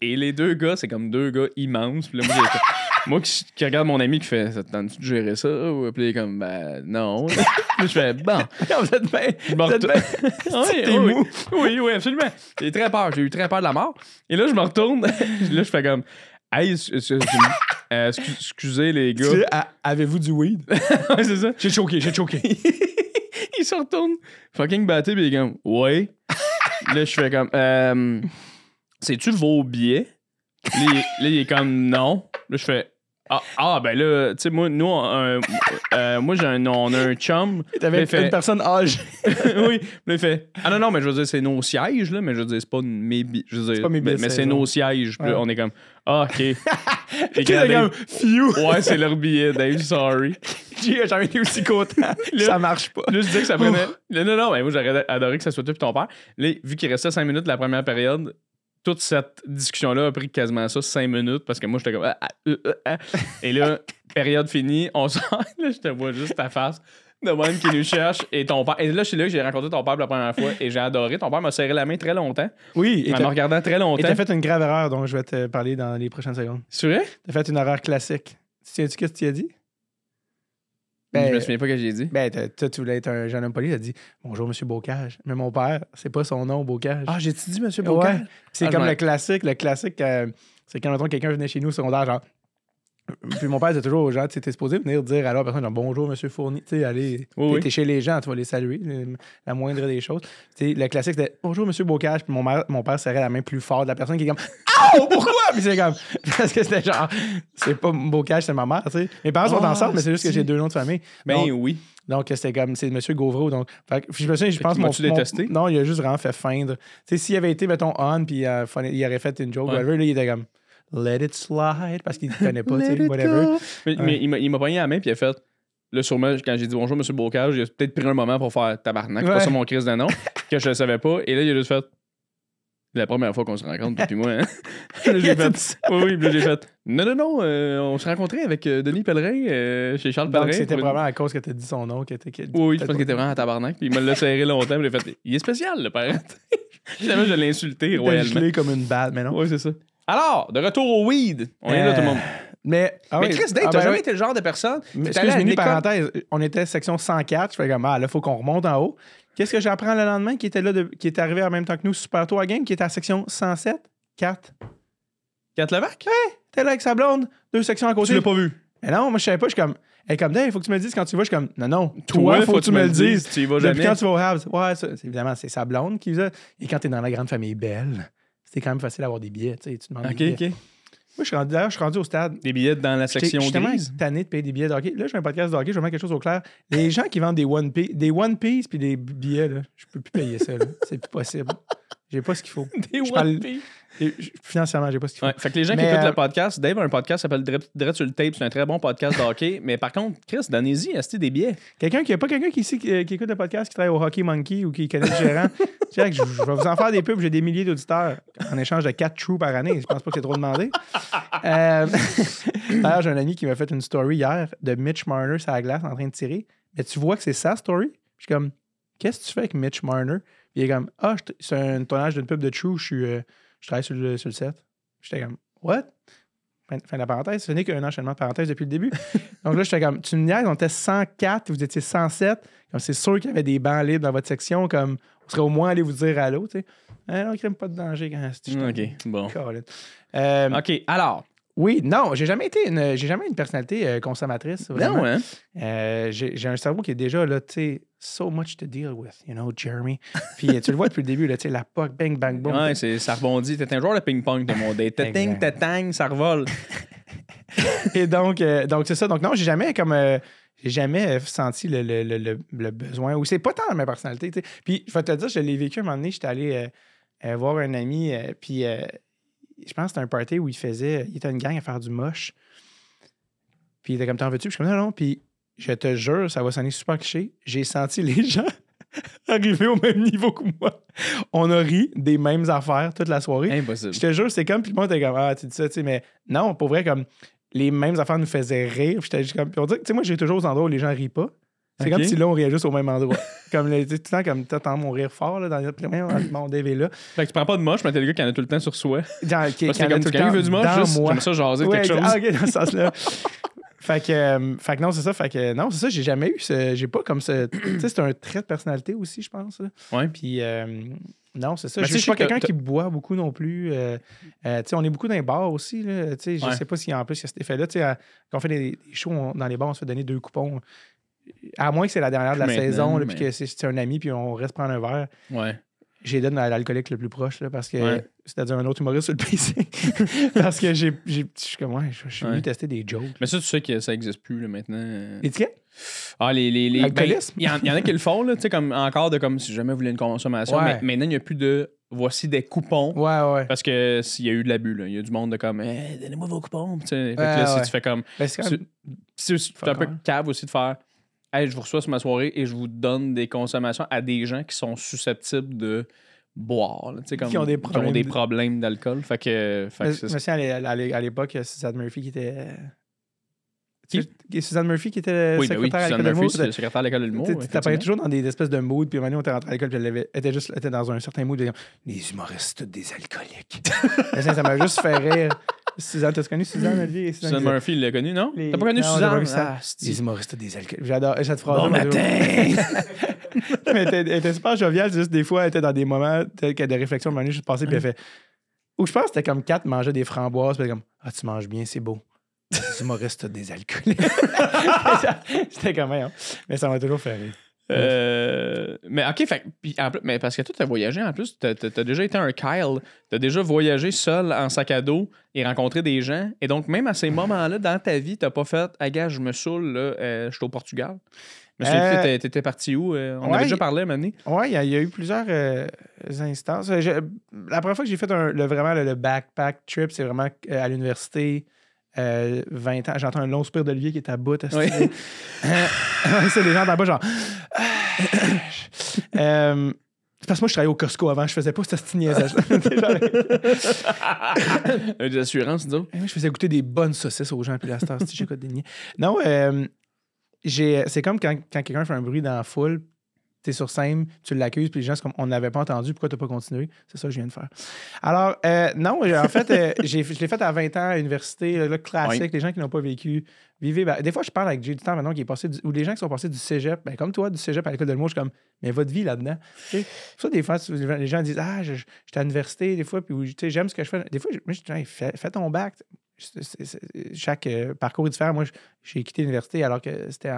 et les deux gars, c'est comme deux gars immenses. Puis là, moi, j'ai- moi qui, qui regarde mon ami qui fait Ça te tente-tu de gérer ça? Ou- Puis il est comme Ben non. Puis je fais Bon. vous êtes bien. Vous êtes bien- oui, oui, mou. oui, oui, absolument. J'ai eu très peur. J'ai eu très peur de la mort. Et là, je me retourne. là, je fais comme Hey, euh, excuse- excusez les Tu sais, gars. a- Avez-vous du weed? Ouais, c'est ça. J'ai choqué, j'ai choqué. il se retourne, fucking batté, puis il est comme, ouais. là, je fais comme, euh, c'est-tu vos billets? Là il, est- là, il est comme, non. Là, je fais, ah, ah, ben là, tu sais, moi, nous, on, euh, euh, moi, j'ai un, on a un chum. T'avais fait- une personne âgée. oui. Là, il fait, ah non, non, mais je veux dire, c'est nos sièges, là, mais je veux dire, c'est pas mes billets. Je veux dire, C'est pas mes mais- billets mais c'est nos sièges. Là, Ouais. on est comme, ah, ok. Et comme, phew. ouais, c'est leur billet, Dave, sorry. J'ai jamais été aussi content. ça marche pas. Là, je disais que ça prenait. Là, non, non, mais moi, j'aurais adoré que ça soit toi et ton père. Là, vu qu'il restait 5 minutes de la première période, toute cette discussion-là a pris quasiment ça 5 minutes parce que moi, j'étais comme. ah, ah, euh, euh, ah. Et là, période finie, on sort. Là, je te vois juste ta face de même qui nous cherche et ton père. Et là, c'est là que j'ai rencontré ton père pour la première fois et j'ai adoré. Ton père m'a serré la main très longtemps. Oui, et En me regardant très et longtemps. t'as fait une grave erreur dont je vais te parler dans les prochaines secondes. C'est vrai? T'as fait une erreur classique. Tu sais-tu qu'est-ce que tu as dit? Je me Ben, souviens pas que j'ai dit. ben toi, tu voulais être un jeune homme poli, t'as dit Bonjour, monsieur Bocage. Mais mon père, c'est pas son nom, Bocage. Ah, j'ai-tu dit, monsieur Ouais. Bocage? C'est Ah, comme le classique. Le classique, euh, c'est quand mettons, quelqu'un venait chez nous au secondaire, genre. Puis mon père disait toujours aux gens, tu supposé venir dire à la personne, genre, bonjour, monsieur Fournier. Tu sais, allez, Oui, t'es- oui. t'es chez les gens, tu vas les saluer, euh, la moindre des choses. Tu sais, le classique, c'était bonjour, monsieur Bocage. Puis mon, mère- mon père serrait la main plus fort de la personne qui est comme, oh, pourquoi? Puis c'est comme, parce que c'était genre, c'est pas Bocage, c'est ma mère, tu sais. Mes parents sont Ah, ensemble, mais c'est juste que j'ai deux noms de famille. Ben Donc, oui. donc, c'était comme, c'est Monsieur Gauvreau. Donc, fait je me souviens, je pense mon, mon- détesté? Non, il a juste vraiment fait feindre. Tu sais, s'il avait été, mettons, on, puis euh, il aurait fait une joke, Ouais. whatever, là, il était comme, let it slide, parce qu'il ne connaît pas, tu sais, whatever. Mais, Ouais. mais il m'a- il m'a pogné la main puis il a fait. Là, sûrement, quand j'ai dit bonjour, monsieur Bocage, il a peut-être pris un moment pour faire tabarnak. C'est Ouais. pas ça mon crise de nom, que je le savais pas. Et là, il a juste fait. La première fois qu'on se rencontre, puis moi, hein. J'ai fait. Oui, oui, puis là, j'ai fait. Non, non, non, euh, on s'est rencontrés avec euh, Denis Pellerin euh, chez Charles Donc, Pellerin. c'était une- probablement à cause que tu as dit son nom. Que Oui, oui, je pense qu'il était vraiment à tabarnak. Puis il me l'a serré longtemps, puis il a fait. Il est spécial, le père. Finalement, je l'ai insulté royalement. gelé comme une balle, mais non. Oui, c'est ça. Alors, de retour au weed. On est là, Euh, tout le monde. Mais, ah mais oui, Chris, Dave, ah t'as ben jamais oui. été le genre de personne. Mais T'es allé à excuse, mini l'école- parenthèse, on était section 104. Je fais comme, ah, là, il faut qu'on remonte en haut. Qu'est-ce que j'apprends le lendemain qui était là, de- qui était arrivé en même temps que nous, super à game, qui était à section 107, 4. Kat Levac? T'es là avec sa blonde, deux sections à côté. Tu l'as pas vu. Mais non, moi, je savais pas. Je suis comme, est comme, Dave, il faut que tu me le dises quand tu vas. Je suis comme, non, non, toi, faut que tu me le dises. Tu y vas Depuis jamais. quand tu vas au Habs? Ouais, ça, évidemment, c'est sa blonde qui faisait. Et quand t'es dans la grande famille belle, c'était quand même facile d'avoir des billets. Tu sais, tu demandes Ok, des billets. ok. Moi, je suis rendu, d'ailleurs, je suis rendu au stade. Des billets dans la section j'étais tellement grise. tanné de payer des billets de hockey. Là, je fais un podcast de hockey, je vais mettre quelque chose au clair. Les gens qui vendent des One Piece, des One Piece puis des billets, là, je peux plus payer ça. là. C'est plus possible. J'ai pas ce qu'il faut. Des Je parle- One Piece. Et je- Financièrement, j'ai pas ce qu'il faut. Ouais, fait que les gens Mais, qui écoutent euh, le podcast, Dave a un podcast qui s'appelle Direct sur le tape, c'est un très bon podcast de hockey. mais par contre, Chris, donnez-y, achetez des billets? Quelqu'un qui a pas quelqu'un qui, ici, qui, qui écoute le podcast, qui travaille au Hockey Monkey ou qui connaît le gérant. Check, je, je vais vous en faire des pubs. J'ai des milliers d'auditeurs en échange de 4 trous par année. Je pense pas que c'est trop demandé. Euh, D'ailleurs, j'ai un ami qui m'a fait une story hier de Mitch Marner sur la glace en train de tirer. Mais tu vois que c'est sa story? Je suis comme, qu'est-ce que tu fais avec Mitch Marner? Puis il est comme, ah, je- c'est un tournage d'une pub de True. Je, suis, euh, je travaille sur le, sur le set. J'étais comme, what? Fin, fin de la parenthèse. Ce n'est qu'un enchaînement de parenthèses depuis le début. Donc là, j'étais comme, tu me niaises, on était 104, vous étiez 107. Comme c'est sûr qu'il y avait des bancs libres dans votre section. Comme, on serait au moins allé vous dire allô, tu sais. Ah non, crème pas de danger quand c'est OK, bon. Euh, OK, alors? Oui, non, j'ai jamais été une, j'ai jamais une personnalité euh, consommatrice. Vraiment. Non, hein? Euh, j'ai j'ai un cerveau qui est déjà là, tu sais, so much to deal with, you know, Jeremy. Puis tu le vois depuis le début, là, tu sais, la POC, bang, bang, boom. Ouais, c'est- ça rebondit. T'es un joueur de ping-pong de mon date. Téting, tétang, ça revole. Et donc, euh, donc c'est ça. Donc, non, j'ai jamais comme. euh, j'ai jamais euh, senti le, le- le- le- le besoin. Ou c'est pas tant ma personnalité. Puis, je vais te dire, je l'ai vécu un moment donné. J'étais allé euh, voir un ami. puis, je pense que c'était un party où il faisait. Il était une gang à faire du moche. Puis, il était comme T'en veux-tu? Puis, je suis comme Non, non. Puis, je te jure, ça va sonner super cliché. J'ai senti les gens arriver au même niveau que moi. On a ri des mêmes affaires toute la soirée. Impossible. Je te jure, c'est comme, puis le monde était comme, ah, tu dis ça, tu sais, mais non, pour vrai, comme, les mêmes affaires nous faisaient rire. Puis j'étais comme, puis on que, tu sais, moi, j'ai toujours aux endroits où les gens rient pas. C'est comme si là, on riait juste au même endroit. comme, le- tu tout le temps, comme, t'entends mon rire fort, là, dans. Puis, voyons, mon est là. Fait que tu prends pas de moche, mais t'es le gars qui en a tout le temps sur soi. Dans, qui, Parce que comme tout le veut du moche, juste, moi. j'aime ça jaser Ouais, quelque chose. Ah, ok, dans ce sens-là. fait, que, euh, fait que non, c'est ça. Fait que non, c'est ça, j'ai jamais eu ce. J'ai pas comme ce. tu sais, c'est un trait de personnalité aussi, je pense. là. Ouais. Puis, euh, non, c'est ça. Mais Je tu sais, suis pas je que quelqu'un qui boit beaucoup non plus. Euh, tu sais, on est beaucoup dans les bars aussi. Là. Tu sais, Je Ouais. sais pas a en plus il y a cet effet-là. Tu sais, Quand on fait des, des shows on- dans les bars, on se fait donner deux coupons. À moins que c'est la dernière de la saison, puis que c'est c'est un ami, puis on reste prendre un verre. Ouais. J'ai donné à l'alcoolique le plus proche, là, parce que Ouais. c'est-à-dire un autre humoriste sur le PC. parce que j'ai. Je suis comme, ouais, je suis venu Ouais. tester des jokes. Mais ça, tu sais que ça existe plus là, maintenant. L'étiquette? Ah, les. les, les ben? Il y, en- il y en a qui le font, là, tu sais, comme encore de comme si jamais vous voulez une consommation. Ouais. Mais maintenant, il n'y a plus de voici des coupons. Ouais, ouais. Parce que s'il y a eu de l'abus, il y a du monde de comme Hey, donnez-moi vos coupons. Tu sais, Fait que Ouais, là, si tu fais comme. Ben, c'est même- un peu cave aussi de faire Hey, je vous reçois sur ma soirée et je vous donne des consommations à des gens qui sont susceptibles de boire. là, comme, Qui ont des problèmes des de- problèmes d'alcool. Fait que. fait que Mais- c'est Je ça. me souviens, à l'é- à l'é- à l'époque, Suzanne Murphy qui était. Qui? Tu- Suzanne Murphy qui était Oui, ben oui, secrétaire à Suzanne l'école de Murphy, l'humour. c'est le secrétaire de l'école de l'humour. Tu t'apparaissais toujours dans des espèces de moods, puis un moment donné, on était rentré à l'école, puis elle avait- était juste était dans un certain mood. de comme, Les humoristes, tous des alcooliques. Ça m'a juste fait rire. Suzanne, t'as connu Suzanne, Olivier? Et Suzanne disait, Murphy, il l'a connu, non? Les- T'as pas connu Non, Suzanne? pas vu ça. Ah, Les humoristes, des alcooliques. J'adore cette phrase. Bon matin! Mais elle était, elle était super joviale, juste des fois, elle était dans des moments tels qu'elle a de réflexion, un moment donné, juste passé, puis elle fait. Ou je pense que c'était comme quatre mangeait des framboises, puis elle comme Ah, tu manges bien, c'est beau. Les humoristes, des alcooliques. J'étais comme, hein. Mais ça m'a toujours fait rire. Euh, mais ok, fait, en mais parce que toi, t'as voyagé en plus, t'as as, déjà été un Kyle, t'as déjà voyagé seul en sac à dos et rencontré des gens. Et donc, même à ces moments-là dans ta vie, t'as pas fait, ah gars, je me saule, là, euh, je suis au Portugal. Souviens, Euh, t'étais- parti où euh, On ouais. avait déjà parlé, il y, a- il y a eu plusieurs instances. Je- la première fois que j'ai fait un- le, vraiment le, le backpack trip, c'est vraiment à l'université. Euh, 20 ans, j'entends un long soupir d'Olivier qui est à bout. Oui. Euh, c'est les gens d'en bas, genre. Euh, c'est parce que moi, je travaillais au Costco avant, je faisais pas ce petit niaisage. Euh, Des assurances, disons. Moi, je faisais goûter des bonnes saucisses aux gens, puis la star, si j'écoute des niais. Non, euh, j'ai- c'est comme quand, quand quelqu'un fait un bruit dans la foule, tu es sur scène, tu l'accuses, puis les gens, c'est comme on n'avait pas entendu, pourquoi tu n'as pas continué? C'est ça que je viens de faire. Alors, euh, non, en fait, euh, j'ai, je l'ai fait à 20 ans à l'université, euh, le classique, les gens qui n'ont pas vécu. Vivez, ben, des fois, je parle avec Jay du temps maintenant qui est passé, du- ou des gens qui sont passés du cégep, ben, comme toi, du cégep à l'école de l'humour, je suis comme, mais votre vie là-dedans. Tu sais, Ça, des fois, les gens disent, ah, j'étais à l'université, des fois, puis j'aime ce que je fais. Des fois, je, moi, je dis, Hey, fais, fais ton bac. Chaque euh, parcours est différent. Moi, j'ai quitté l'université alors que c'était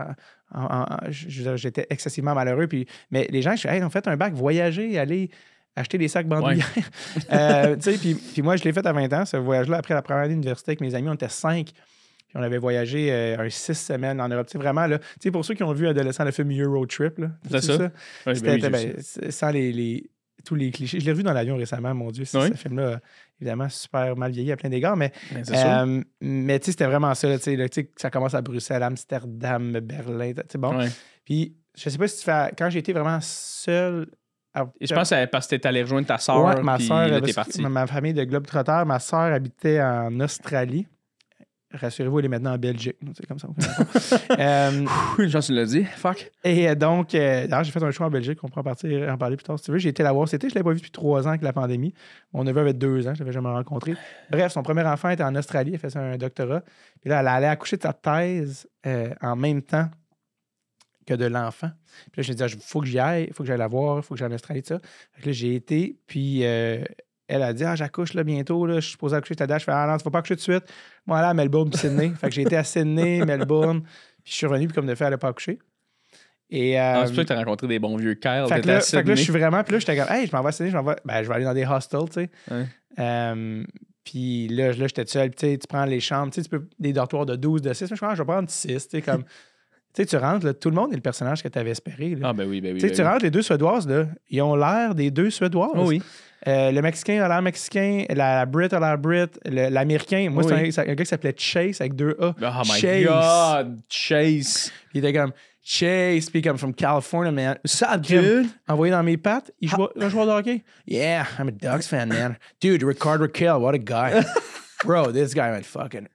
j'étais excessivement malheureux. Puis, mais les gens, je dis, hey, on fait un bac, voyager, aller acheter des sacs bandoulières. Euh, puis, puis moi, je l'ai fait à 20 ans, ce voyage-là. Après la première année d'université avec mes amis, on était cinq. Puis on avait voyagé euh, un six semaines en Europe. Tu sais, vraiment, là, tu sais, pour ceux qui ont vu Adolescent, le film Euro Trip, là, ça? Ouais, ben oui, ben, ça. sans les, les- tous les clichés. Je l'ai revu dans l'avion récemment, mon Dieu. Oui. Ce film-là, euh, évidemment, super mal vieilli à plein d'égards, mais sûr. euh, mais tu sais, c'était vraiment ça. là, tu sais, là, ça commence à Bruxelles, Amsterdam, Berlin. Bon. Ouais. Puis, je sais pas si tu fais. Quand été vraiment seul. à- je pense que c'est parce que t'es allé rejoindre ta soeur. Ouais, ma soeur, là, ma famille de Globetrotter, ma soeur habitait en Australie. Rassurez-vous, elle est maintenant en Belgique. C'est comme ça. Euh, Genre, tu l'as dit. Fuck. et donc, euh, j'ai fait un choix en Belgique. On pourra partir en parler plus tard si tu veux. J'ai été la voir. C'était, je ne l'avais pas vu depuis trois ans avec la pandémie. Mon neveu avait deux ans. Je ne l'avais jamais rencontré. Bref, son premier enfant était en Australie. Elle fait un doctorat. Puis là, elle allait accoucher de sa thèse euh, en même temps que de l'enfant. Puis là, je me disais, il faut que j'y aille, il faut que j'aille la voir, il faut que j'aille en Australie, tout ça. Fait que là, j'ai été, puis euh, elle a dit, ah, j'accouche là bientôt, là, je suis supposé accoucher ta date. Je fais, ah non, tu vas pas accoucher tout de suite. Moi, là, à Melbourne, puis Sydney. fait que j'ai été à Sydney, Melbourne, puis je suis revenu, puis comme de fait, elle n'a pas accouché. Et, euh, Ah, c'est que t'as rencontré des bons vieux Kyle. fait, que là, fait que là, je suis vraiment. Puis là, j'étais comme, hey, je m'en vais à Sydney, je m'en vais. Ben, je vais aller dans des hostels, tu sais. Euh, puis là, là j'étais seul. Puis tu sais, tu prends les chambres, tu sais, tu peux des dortoirs de 12, de 6. Mais je pense que je vais prendre 6, tu sais, comme. Tu sais, tu rentres, là, tout le monde est le personnage que tu avais espéré. là. Ah, ben oui, ben oui. tu sais, ben tu oui. rentres, les deux Suédoises, là, ils ont l'air des deux Suédoises. Oh oui. Euh, le Mexicain a l'air Mexicain, la, la Brit a l'air Brit, l'Américain, moi, c'est Oui. un, c'est un gars qui s'appelait Chase avec deux A. Oh my Chase. God. Chase. Il était comme Chase, puis comme from California, man. Ça, dude? Envoyé dans mes pattes, il joue un joueur de hockey. Yeah, I'm a Ducks fan, man. Dude, Ricardo Raquel, what a guy. Bro, this guy went fucking.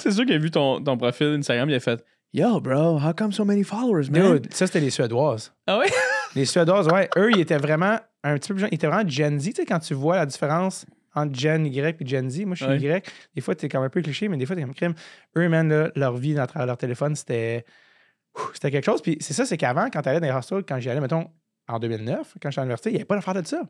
C'est sûr qu'il a vu ton, ton profil Instagram, il a fait Yo, bro, how come so many followers, man? Dude, ça, c'était les Suédoises. Ah ouais? Les Suédoises, ouais, eux, ils étaient vraiment un petit peu plus jeunes. Ils étaient vraiment Gen Z. Tu sais, quand tu vois la différence entre Gen Y et Gen Z, moi, je suis Ouais. Y. Des fois, t'es comme un peu cliché, mais des fois, t'es comme crime. Eux, man, là, leur vie à travers leur téléphone, c'était. C'était quelque chose. Puis c'est ça, c'est qu'avant, quand t'allais dans les hostels, quand j'y allais, mettons, en 2009, quand j'étais à l'université, il n'y avait pas d'affaire de ça.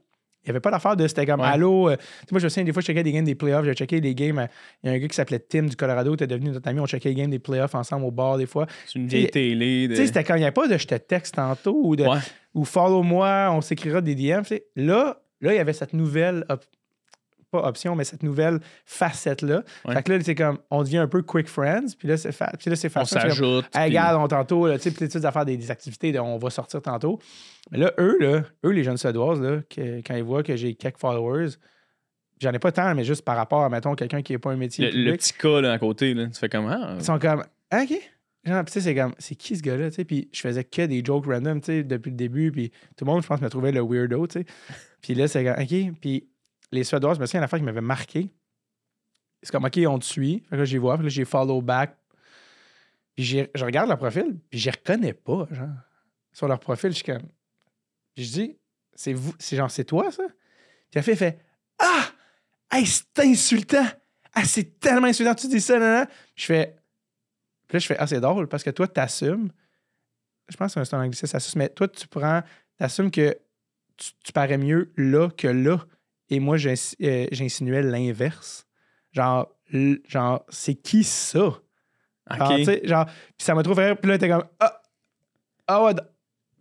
Il n'y avait pas d'affaire de c'était comme Ouais. allô. euh, moi, je me souviens, des fois, je checkais des games des playoffs. J'ai checké des games. euh, Il y a un gars qui s'appelait Tim du Colorado, qui était devenu notre ami. On checkait les games des playoffs ensemble au bar, des fois. C'est une vieille télé. de- Tu sais, c'était quand il n'y avait pas de je te texte tantôt ou de Ouais. ou follow-moi, on s'écrira des DM. Là, là, il y avait cette nouvelle, op- pas option, mais cette nouvelle facette-là. Ouais. Fait que là, c'est comme, on devient un peu quick friends, puis là, c'est fa- puis là, c'est On facile. comme, s'ajoute. Hey, puis- regarde, on tantôt, tu sais, puis tu sais, à faire des, des activités, de, on va sortir tantôt. Mais là, eux, là, eux, les jeunes Suédoises, là, que- quand ils voient que j'ai quelques followers, j'en ai pas tant, mais juste par rapport à, mettons, quelqu'un qui n'a pas un métier Le, petit cas là, à côté, là, tu fais comment? ils sont comme, Ah, OK. Genre, tu sais, c'est comme, c'est qui ce gars-là, tu sais? Puis je faisais que des jokes random, tu sais, depuis le début. Puis tout le monde, je pense, me trouvait le weirdo, tu sais. Puis là, c'est comme, OK. Puis les Suédoises, je me souviens, une affaire qui m'avait marqué. C'est comme, OK, on te suit. Fait que là, j'y vois. Puis là, j'ai follow back. Puis je regarde leur profil, puis je reconnais pas, genre. Sur leur profil, je suis comme. Puis je dis, c'est vous, c'est genre, c'est toi, ça? Puis la fille fait, Ah! C'est insultant! Ah, c'est tellement insultant, tu dis ça, non, non. Je fais, puis là, je fais, ah, c'est drôle parce que toi, t'assumes. Je pense que c'est un anglicisme, mais toi, tu prends, t'assumes que tu parais mieux là que là. Et moi, euh, j'insinuais l'inverse. Genre, genre c'est qui ça? Genre, Ok. tu sais, genre, puis ça m'a trop fait rire. Puis là, t'es comme, ah, ah ouais.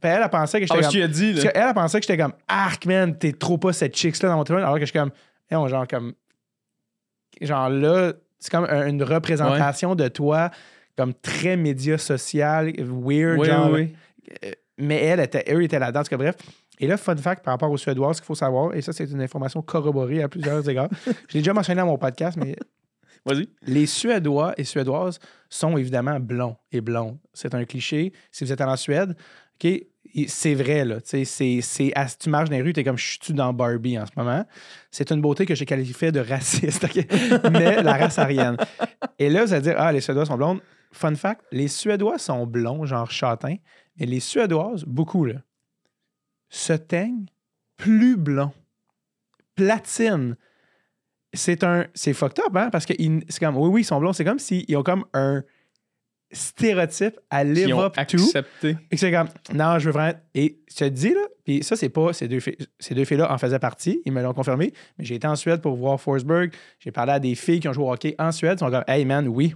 elle, elle pensait que Ah, j'étais ce comme. a dit, là. qu'elle, elle pensait que j'étais comme Arc, man, t'es trop pas cette chicks-là dans mon téléphone. Alors que je suis comme, Eh, on, genre, comme. Genre là, c'est comme un- une représentation de toi, comme très média social, weird, Oui, genre. oui, Euh, Mais elle, était, eux étaient là-dedans. En tout cas, bref. Et là, fun fact par rapport aux Suédois, ce qu'il faut savoir, et ça, c'est une information corroborée à plusieurs égards. Je l'ai déjà mentionné dans mon podcast, mais Vas-y. les Suédois et Suédoises sont évidemment blonds et blondes. C'est un cliché. Si vous êtes allé en Suède, OK, c'est vrai, là. Si tu marches dans les rues, t'es comme je suis dans Barbie en ce moment. C'est une beauté que j'ai qualifiée de raciste? Mais la race arienne. Et là, vous allez dire, ah, les Suédois sont blondes. Fun fact, les Suédois sont blonds, genre châtain, mais les Suédoises, beaucoup, là. Se teignent plus blonds. Platine. C'est un. C'est fucked up, hein? Parce que c'est comme. Oui, oui, ils sont blonds. C'est comme s'ils ont comme un stéréotype à live up accepté. Et que c'est comme, non, je veux vraiment. Et je te dis, là, puis ça, c'est pas. Ces deux, filles, ces deux filles-là en faisaient partie, ils me l'ont confirmé. Mais j'ai été en Suède pour voir Forsberg. J'ai parlé à des filles qui ont joué au hockey en Suède. Ils sont comme, hey man, oui.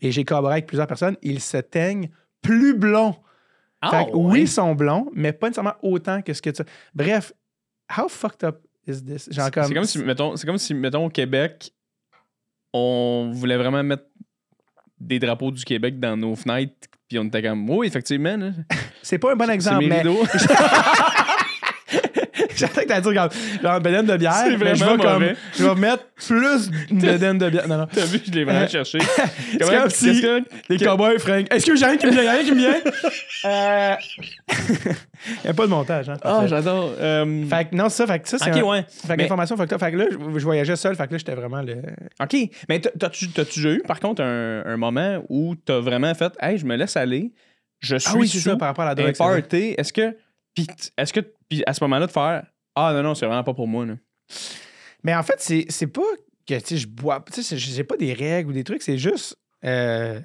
Et j'ai collaboré avec plusieurs personnes. Ils se teignent plus blonds. Ah, Fait que ouais. oui, ils sont blonds, mais pas nécessairement autant que ce que tu. Bref, how fucked up is this? Genre comme. C'est comme si, mettons, c'est comme si, mettons, au Québec, on voulait vraiment mettre des drapeaux du Québec dans nos fenêtres, puis on était comme, oui, effectivement, C'est pas un bon exemple, mais. J'attends que t'allais dire, regarde, genre, une bedaine de bière, C'est mais je vais comme. Je vais mettre plus une bedaine de bière. Non, non. T'as vu, je l'ai vraiment cherché. C'est comme si que- les que- cowboys Frank? Est-ce que j'ai rien qui me vient? Rien qui me vient? Euh... Il n'y a pas de montage, hein? Ah, parfait. j'adore. Euh, Fait que non, ça, fait que ça, c'est Ok, un- ouais. Fait que Mais- l'information fucked up. Fait que là, je, voyageais seul, fait que là, j'étais vraiment le. OK. Mais t'as- t'as-tu déjà eu, par contre, un, un moment où t'as vraiment fait Hey, je me laisse aller, je suis Ah oui, sous ça, par rapport à la drogue. Est-ce que. Puis est-ce que. Puis à ce moment-là, de faire Ah non, non, c'est vraiment pas pour moi. Là. Mais en fait, c'est c'est pas que, je bois. Tu sais, c'est- j'ai pas des règles ou des trucs, c'est juste. euh,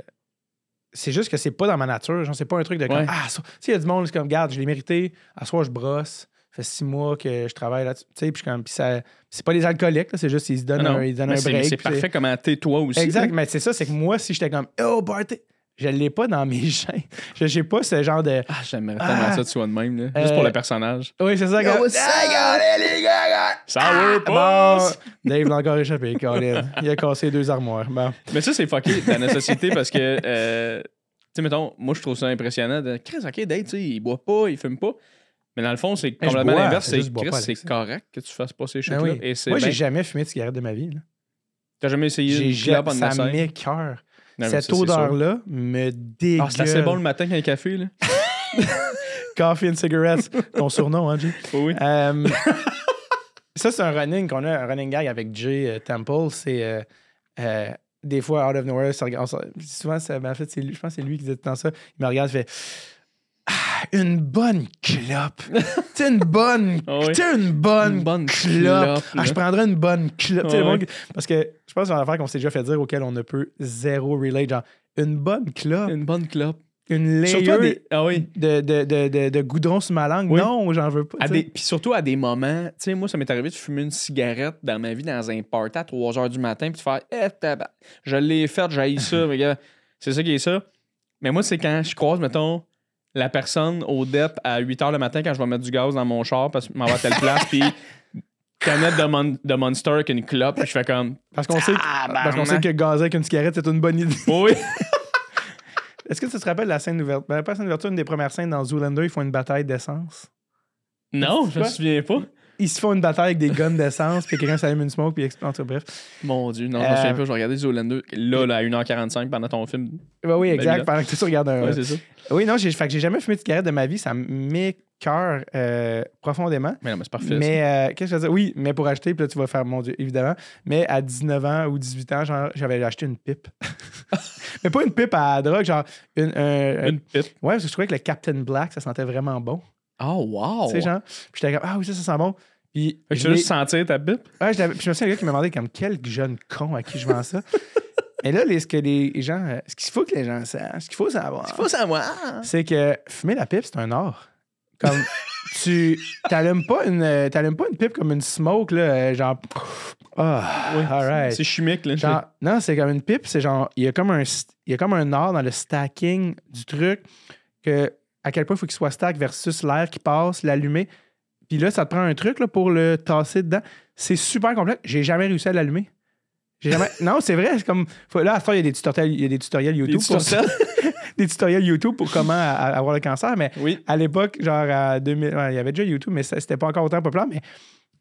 c'est juste que c'est pas dans ma nature. Genre, c'est pas un truc de comme. Ouais. Ah, sais, il y a du monde, c'est comme, regarde, je l'ai mérité. À soir, je brosse. Ça fait six mois que je travaille là-dessus. Tu sais, puis comme. Puis ça. C'est pas des alcooliques, là, c'est juste, ils se donnent, Non, un, ils donnent un c'est- break. C'est parfait comment t'es toi aussi. Exact, là. mais c'est ça, c'est que moi, si j'étais comme, oh, party, je l'ai pas dans mes gènes. Je sais pas ce genre de. Ah, j'aimerais Ah. tellement ça de soi de même, là. Juste Euh, pour le personnage. Oui, c'est ça. Yo, comme? Hey, regardez, les gars, Bon, puss! Dave l'a encore échappé, Colin. Il a cassé deux armoires. Bon. Mais ça, c'est fucké dans notre société parce que, euh, tu sais, mettons, moi, je trouve ça impressionnant de Chris, ok, Dave, tu sais, il boit pas, il fume pas. Mais dans le fond, c'est je complètement l'inverse. c'est Chris, c'est correct que tu fasses pas ces Ben oui. Et c'est Moi, j'ai bien- jamais fumé de cigarette de ma vie. là. T'as jamais essayé J'ai en Ça m'écœure. Non, Cette odeur-là me dégueule. Ah, c'est assez bon le matin qu'un café, là. Coffee and cigarettes. Ton surnom, hein, Jay? Oui, oui. Euh, ça, c'est un running qu'on a, un running gag avec Jay euh, Temple. C'est euh, euh, des fois, out of nowhere, ça on souvent, ça, ben, en fait, c'est lui, je pense que c'est lui qui disait tout le temps ça. Il me regarde, il fait une bonne clope. tu une bonne, Ah oui. une bonne, Une bonne clope. clope, Ah, je prendrais une bonne clope. Ah oui. Parce que je pense que c'est une affaire qu'on s'est déjà fait dire auquel on ne peut zéro relate. Genre, une bonne clope, Une bonne clope. une layer des... Ah oui. de, de, de, de, goudron sur ma langue. Non, j'en veux pas. Puis surtout à des moments, tu sais, moi, ça m'est arrivé de fumer une cigarette dans ma vie dans un party à 3 h du matin, puis de faire, eh, je l'ai fait, j'ai ça, c'est ça qui est ça. Mais moi, c'est quand je croise, mettons, la personne au DEP à 8 h le matin quand je vais mettre du gaz dans mon char parce que je m'en vais à telle place, puis canette de, Mon- de Monster avec une clope, puis je fais comme, Parce qu'on sait, Ah, que- parce qu'on sait que gazer avec une cigarette, c'est une bonne idée. oui, Est-ce que tu te rappelles la scène d'ouverture? Ben, pas la scène d'ouverture, une des premières scènes dans Zoolander, ils font une bataille d'essence. non, je me souviens pas. Ils se font une bataille avec des guns d'essence, puis quelqu'un s'allume une smoke, puis explose. Bref. Mon Dieu, non, je Euh, me souviens pas, je regardais Zoolander, là, là, à 1h45 pendant ton film. Ben oui, exact. pendant que tu regardes un. Ouais, c'est ça. oui, non, j'ai, fait que j'ai jamais fumé de cigarette de ma vie. Ça m'écœure euh, profondément. Mais non, mais c'est parfait. Mais euh, qu'est-ce que je veux dire? Oui, mais pour acheter, puis là, tu vas faire, mon Dieu, évidemment. Mais à 19 ans ou 18 ans, genre, j'avais acheté une pipe. mais pas une pipe à drogue, genre une. un- un- Une pipe. Ouais, parce que je trouvais que le Captain Black, ça sentait vraiment bon. Oh, wow! Tu sais, genre. Puis j'étais comme, ah oui, ça, ça sent bon. Puis, Fait que je tu veux juste sentir ta pipe? Ouais, je puis je me souviens, un gars qui m'a demandé, comme, quel jeune con à qui je vends ça? Et là, les- ce que les gens. euh, Ce qu'il faut que les gens sachent, ce qu'il faut savoir, savoir! c'est que fumer la pipe, c'est un art. Comme, tu t'allumes pas, une, euh, t'allumes pas une pipe comme une smoke, là, euh, genre. Ah, Oui, alright. C'est chimique, là. Genre, non, c'est comme une pipe, c'est genre, il y a comme un, il y a comme un art dans le stacking du truc que à quel point il faut qu'il soit stack versus l'air qui passe, l'allumer. Puis là, ça te prend un truc là, pour le tasser dedans. C'est super complexe. J'ai jamais réussi à l'allumer. J'ai jamais... non, c'est vrai. C'est comme... Là, à ce temps, il y a des tutoriels, il y a des tutoriels YouTube. Des pour tutoriels? ça. des tutoriels YouTube pour comment avoir le cancer. Mais Oui. à l'époque, genre, à 2000, ouais, il y avait déjà YouTube, mais ça- c'était pas encore autant populaire. Mais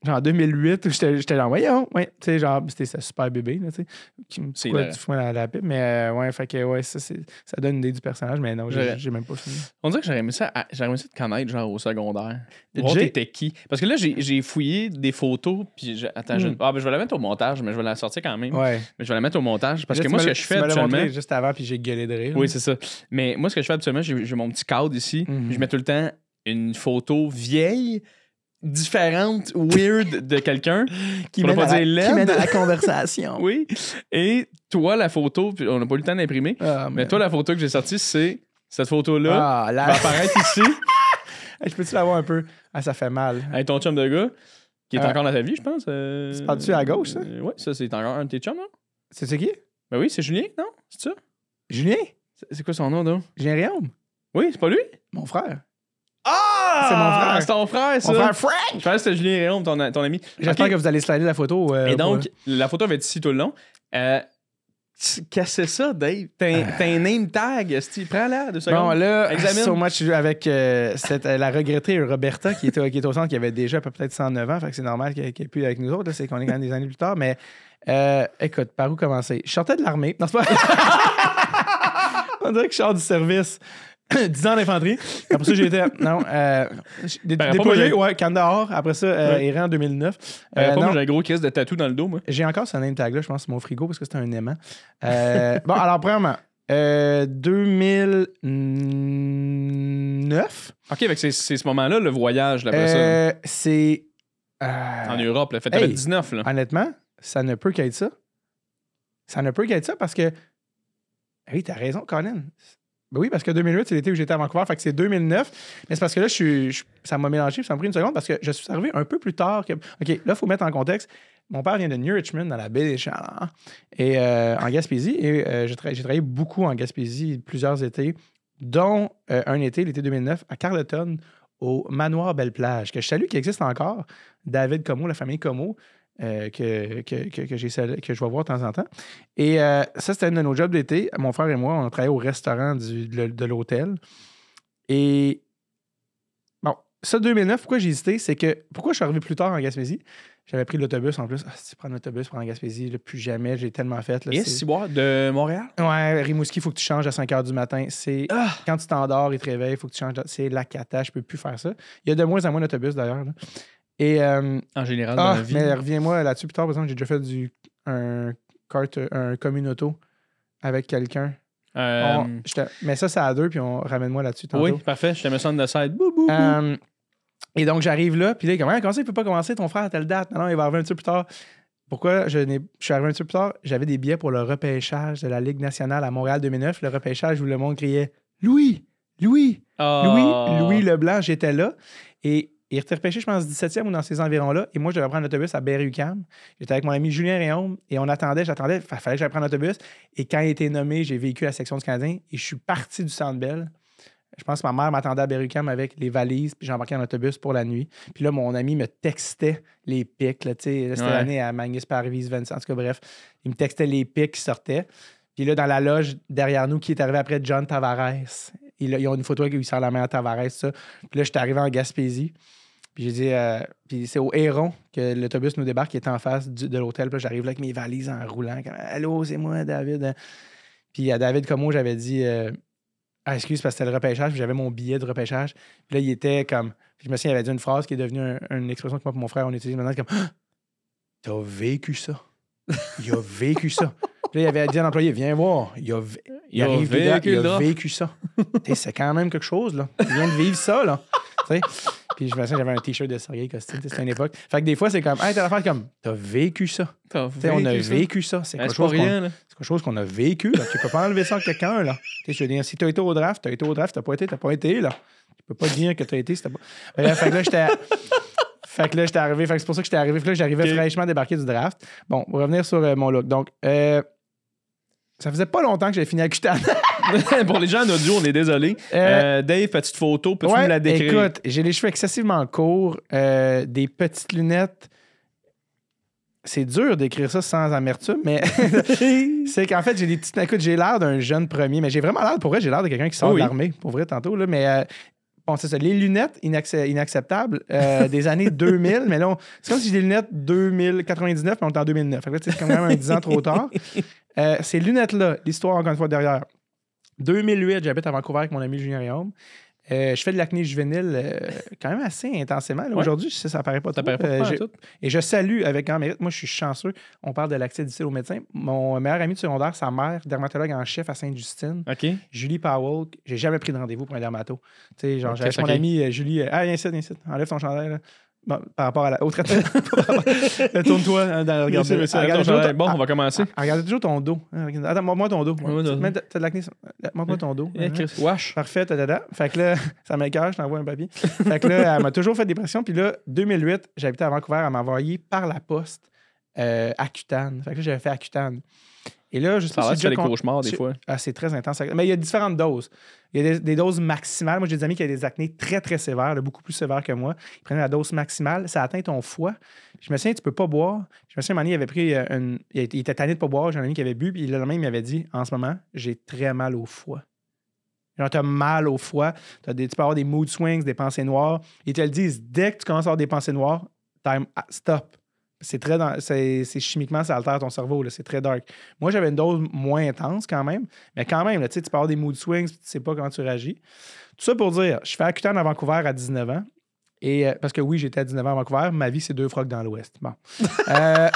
genre, en 2008, j'étais j'étais genre, voyons, ouais, tu sais, genre, c'était ce super bébé, là, tu sais. qui- Pourquoi hilarant. tu fous la, la pipe? Mais euh, ouais, fait que, ouais, ça, c'est- ça donne une idée du personnage, mais non, j'ai même pas fini. On dirait que j'aurais aimé ça, à- j'aurais aimé ça te connaître, genre, au secondaire. Jay- t'étais qui? Parce que là, j'ai j'ai fouillé des photos, puis je- attends, je... Hmm. Ah, ben, je vais la mettre au montage, mais je vais la sortir quand même. Ouais. Mais je vais la mettre au montage, parce Là, que moi, me ce que je fais me habituellement... juste avant, puis j'ai gueulé de rire. Oui, c'est ça. Mais moi, ce que je fais habituellement, j'ai j'ai mon petit cadre ici, Mhm. puis je mets tout le temps une photo vieille, différente, weird de quelqu'un. Qui mène, pas à la, dire qui mène à la conversation. Oui. Et toi, la photo, on n'a pas eu le temps d'imprimer, Ah, mais man. toi, la photo que j'ai sortie, c'est cette photo-là. Ah, là, va apparaître ici. je peux-tu l'avoir un peu? Ah, ça fait mal. avec ton chum de gars, qui est Euh, encore dans ta vie, je pense. Euh... c'est par-dessus à gauche, ça? oui, ça, c'est encore un de tes chums, non? C'est qui? Ben oui, c'est Julien, non? C'est ça? Julien? C'est- C'est quoi son nom, donc? Julien Riaume? Oui, c'est pas lui? Mon frère. Ah! C'est mon frère. C'est ton frère, ça. Mon frère Frank! Je pensais que c'était Julien Réaume, ton, ton ami. J'espère que vous allez slider la photo. euh, Et donc, pour- la photo va être ici tout le long. Euh, Cassez ça, Dave? T'as un, un name tag, Steve. Prends-la deux Bon, secondes. là, Examine. so much avec euh, cette, euh, la regrettée Roberta qui était, qui au centre, qui avait déjà peut-être 109 ans, fait que c'est normal qu'elle n'est plus avec nous autres, c'est qu'on est quand même des années plus tard. Mais euh, écoute, par où commencer? Je sortais de l'armée. Non, c'est pas. On dirait que je sors du service. 10 ans d'infanterie. Après ça, j'ai été. Non, euh, dé- Ben, déployé, ouais, Kandahar. Après ça, euh, Ouais. En 2009. Euh, Euh, pas moi, non. j'ai un gros crise de tatou dans le dos, moi. J'ai encore ce name tag-là, je pense, sur mon frigo parce que c'était un aimant. Euh, bon, alors, premièrement, euh, 2009. OK, fait que c'est c'est ce moment-là, le voyage, après ça. Euh, c'est. euh, En Europe, là. Fait hey. 19, là. honnêtement, ça ne peut qu'être ça. Ça ne peut qu'être ça parce que. Oui, t'as raison, Colin. Ben oui, parce que 2008, c'est l'été où j'étais à Vancouver, fait que c'est 2009. Mais c'est parce que là, je suis, ça m'a mélangé, ça m'a pris une seconde parce que je suis arrivé un peu plus tard que. OK, là, il faut mettre en contexte. Mon père vient de New Richmond, dans la baie des Chalands, et euh, en Gaspésie. Et euh, j'ai travaillé beaucoup en Gaspésie plusieurs étés, dont euh, un été, l'été 2009, à Carleton, au Manoir Belle-Plage, que je salue, qui existe encore. David Como, la famille Como, euh, que, que, que, que j'ai sal- que je vais voir de temps en temps. Et euh, ça, c'était un de nos jobs d'été. Mon frère et moi, on travaillait au restaurant du- de, de l'hôtel. Et bon, ça, 2009, pourquoi j'ai hésité, c'est que pourquoi je suis arrivé plus tard en Gaspésie? J'avais pris l'autobus en plus. Ah, si tu prends l'autobus pour en Gaspésie, là, plus jamais, j'ai tellement fait. Là, Et c'est- boire de Montréal? Ouais, Rimouski, il faut que tu changes à 5 h du matin. C'est Ah! quand tu t'endors, il te réveille, il faut que tu changes. C'est la cata, je peux plus faire ça. Il y a de moins en moins d'autobus d'ailleurs. là. Et euh, En général, dans ah, la vie. mais reviens-moi là-dessus plus tard. Par exemple, j'ai déjà fait du un cart, un communauto avec quelqu'un. Euh, On- je te- Mais ça, c'est à deux, puis on ramène-moi là-dessus tantôt. oui, parfait. Je te mets ça de side. Bou, bou, bou. Euh, et donc, j'arrive là, puis là, il est comme, Ah, comment ça, il peut pas commencer ton frère à telle date? Non, non, il va arriver un petit peu plus tard. Pourquoi je, n'ai- je suis arrivé un petit peu plus tard? J'avais des billets pour le repêchage de la Ligue nationale à Montréal 2009. Le repêchage où le monde criait Louis! Louis! Ah. Louis! Louis Leblanc, j'étais là. Et il était repêché, je pense, 17e ou dans ces environs-là. Et moi, je devais prendre l'autobus à Berry-UQAM. J'étais avec mon ami Julien Réaume et on attendait, j'attendais. Il fallait que j'aille prendre l'autobus. Et quand il a été nommé, j'ai vécu la section du Canadien et je suis parti du Centre Bell. Je pense que ma mère m'attendait à Berry-UQAM avec les valises, puis j'ai embarqué en autobus pour la nuit. Puis là, mon ami me textait les pics. Là, tu sais, là, c'était Ouais. l'année à Magnus Parvis, Vincent. En tout cas, bref, il me textait les pics qui sortaient. Puis là, dans la loge derrière nous, qui est arrivé après John Tavares. Il, ils ont une photo où il sort la main à Tavares, ça. Puis là, j'étais arrivé en Gaspésie. Puis j'ai dit, euh, puis c'est au Héron que l'autobus nous débarque, qui est en face du- de l'hôtel. Puis j'arrive là avec mes valises en roulant. comme, Allô, c'est moi, David. Puis à David Como, j'avais dit, euh, ah, excuse, parce que c'était le repêchage, puis j'avais mon billet de repêchage. Puis là, il était comme, puis je me souviens, il avait dit une phrase qui est devenue un- une expression que moi et mon frère, on utilise maintenant, comme, Ah, t'as vécu ça. Il a vécu ça. Puis là, il avait dit à l'employé, viens voir. Il, a, il Il a arrive dedans, vécu il a vécu ça. C'est quand même quelque chose, là. Il vient de vivre ça, là. Puis je me souviens, j'avais un t-shirt de Sergei Costin, c'était une époque. Fait que des fois, c'est comme, hey, t'as l'affaire comme, t'as vécu ça. T'as Tu sais, on a vécu ça. vécu ça. C'est quelque là. c'est quelque chose qu'on a vécu. Là. Tu peux pas enlever ça à quelqu'un. Là. Tu sais, je veux dire, si tu as été au draft, tu as été au draft, tu pas été, tu pas été. Là. Tu peux pas dire que tu as été si t'as pas. Bref, fait que là, j'étais. Fait que là, j'étais arrivé. Fait que c'est pour ça que j'étais arrivé. Fait que là, j'arrivais Ok. fraîchement débarqué du draft. Bon, on va revenir sur euh, mon look. Donc, euh, ça faisait pas longtemps que j'avais fini à Cutan. Pour les gens en audio, on est désolé. Euh, Euh, Dave, petite photo, peux-tu Ouais, me la décrire? écoute, j'ai les cheveux excessivement courts, euh, des petites lunettes. C'est dur d'écrire ça sans amertume, mais c'est qu'en fait, j'ai des petites. Écoute, j'ai l'air d'un jeune premier, mais j'ai vraiment l'air, pour vrai, j'ai l'air de quelqu'un qui sort Oui. de l'armée, pour vrai, tantôt. Là, mais euh, bon, c'est ça. Les lunettes inaccep- inacceptables euh, des années 2000, mais là, on- c'est comme si j'ai des lunettes 2099, mais on est en 2009. Fait que là, c'est quand même un 10 ans trop tard. Euh, ces lunettes-là, l'histoire, encore une fois, derrière. 2008, j'habite à Vancouver avec mon ami Julien Réaume. Euh, je fais de l'acné juvénile euh, quand même assez intensément. Ouais. Aujourd'hui, ça, ça paraît pas Ça trop. paraît pas Euh, tout. et je salue avec grand mérite. Moi, je suis chanceux. On parle de l'accès difficile au médecin. Mon meilleur ami de secondaire, sa mère, dermatologue en chef à Sainte-Justine. Julie Powell, j'ai jamais pris de rendez-vous pour un dermato. Tu sais, genre, j'avais mon ami Julie, ah, viens ici, viens ici, enlève ton chandail, là. Bon, par rapport à la. Au traitement. Tourne-toi hein, dans le regard. Merci, merci. Attends, j'arrête. Bon, on va commencer. Regardez toujours ton dos. hein, regarde- Attends, montre-moi ton dos. Ouais, ouais, T'as de l'acné. sur- Montre-moi ton dos. Hein. Chris, Wash. Parfait, tadada. Fait que là, ça m'écoeure, je t'envoie un papier. Fait que là, elle m'a toujours fait des pressions. Puis là, 2008, j'habitais à Vancouver, elle m'a envoyé par la poste euh, Accutane. Fait que là, j'avais fait Accutane. Et là, je sais pas si tu fais des cauchemars des fois. Ah, c'est très intense. Mais il y a différentes doses. Il y a des, des doses maximales. Moi, j'ai des amis qui ont des acnés très, très sévères, là, beaucoup plus sévères que moi. Ils prenaient la dose maximale. Ça atteint ton foie. Je me souviens, tu peux pas boire. Je me souviens, un moment donné, il avait pris euh, une. Il était tanné de pas boire. J'ai un ami qui avait bu. Puis le lendemain, il m'avait dit En ce moment, j'ai très mal au foie. Genre, t'as mal au foie. Des, tu peux avoir des mood swings, des pensées noires. Ils te le disent dès que tu commences à avoir des pensées noires, time, ah, stop. C'est très dans- c'est, c'est chimiquement, ça altère ton cerveau. là. C'est très dark. Moi, j'avais une dose moins intense quand même. Mais quand même, là, tu sais, tu peux avoir des mood swings, tu sais pas comment tu réagis. Tout ça pour dire, je fais Accutane à Vancouver à 19 ans. Et, euh, parce que oui, j'étais à 19 ans à Vancouver. Ma vie, c'est deux frocs dans l'Ouest. Bon. Euh,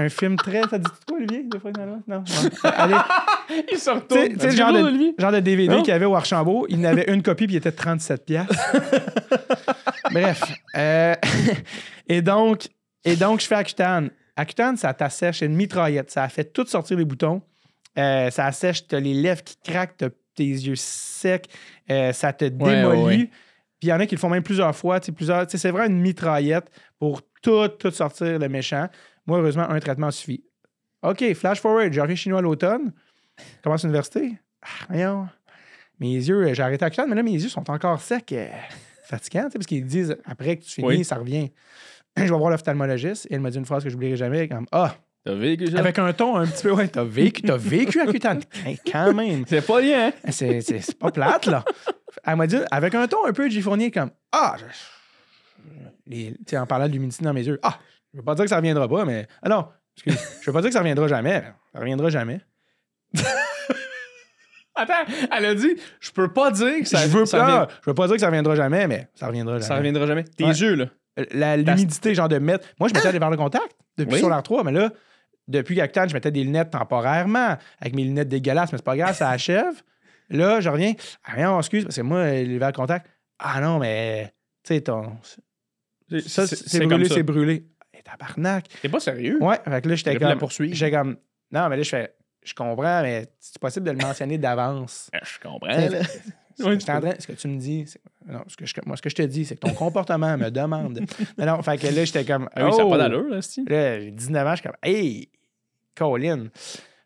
un film très. Ça dit quoi, Olivier? Deux frocs dans l'Ouest? Non? Bon. Allez. Il se sais- tu sais, le genre de, genre de DVD Non? qu'il y avait au Archambault, il n'avait une copie puis il était 37 piastres. Bref. euh, et, donc, et donc, je fais Accutane. Accutane, ça t'assèche, c'est une mitraillette. Ça a fait tout sortir les boutons. Euh, ça assèche, t'as les lèvres qui craquent, t'as tes yeux secs, euh, ça te démolit. ouais. Puis il y en a qui le font même plusieurs fois. Plusieurs, c'est vraiment une mitraillette pour tout, tout sortir le méchant. Moi, heureusement, un traitement suffit. OK, flash forward, j'arrive chinois à l'automne. Commence l'université. Ah, voyons. Mes yeux, euh, j'ai arrêté à mais là, mes yeux sont encore secs. euh, fatigants, parce qu'ils disent après que tu finis, Oui. ça revient. Je vais voir l'ophtalmologiste et elle m'a dit une phrase que je n'oublierai jamais comme Ah, T'as vécu ça? avec un ton un petit peu, ouais, t'as vécu, t'as vécu à Accutane. Hey, Quand même. C'est pas rien, hein? C'est, pas plate, là. Elle m'a dit, avec un ton un peu G Fournier, comme Ah, les- en parlant de l'humidité dans mes yeux, Ah, je veux pas dire que ça reviendra pas, mais. Ah non, excuse, je veux pas dire que ça reviendra jamais. Ça reviendra jamais. Attends, elle a dit, je peux pas dire que ça, je veux ça, pas, revient- je veux pas dire que ça reviendra jamais, mais ça reviendra jamais. ça reviendra jamais. Tes Ouais. yeux, là. La- L'humidité, genre de mettre. Moi, je mettais des verres de contact depuis Oui. sur l'air 3, mais là, depuis Cactan, je mettais des lunettes temporairement, avec mes lunettes dégueulasses, mais c'est pas grave, ça achève. Là, je reviens. Ah non, excuse, parce que moi, les verres de contact. Ah non, mais. Tu sais, ton. Ça, c'est brûlé, c'est brûlé. Et tabarnak. T'es pas sérieux? Ouais, fait que là, j'étais comme. J'étais comme. Non, mais là, je fais. Je comprends, mais c'est possible de le mentionner d'avance? Ah, Je comprends, Ce que, train- ce que tu me dis, non, ce que je, moi, ce que je te dis, c'est que ton comportement me demande. Non, non, fait que là, j'étais comme. Ah oui, ça n'a oh! pas d'allure, là, Steve. Là, j'ai 19 ans, je suis comme, hey, Colin.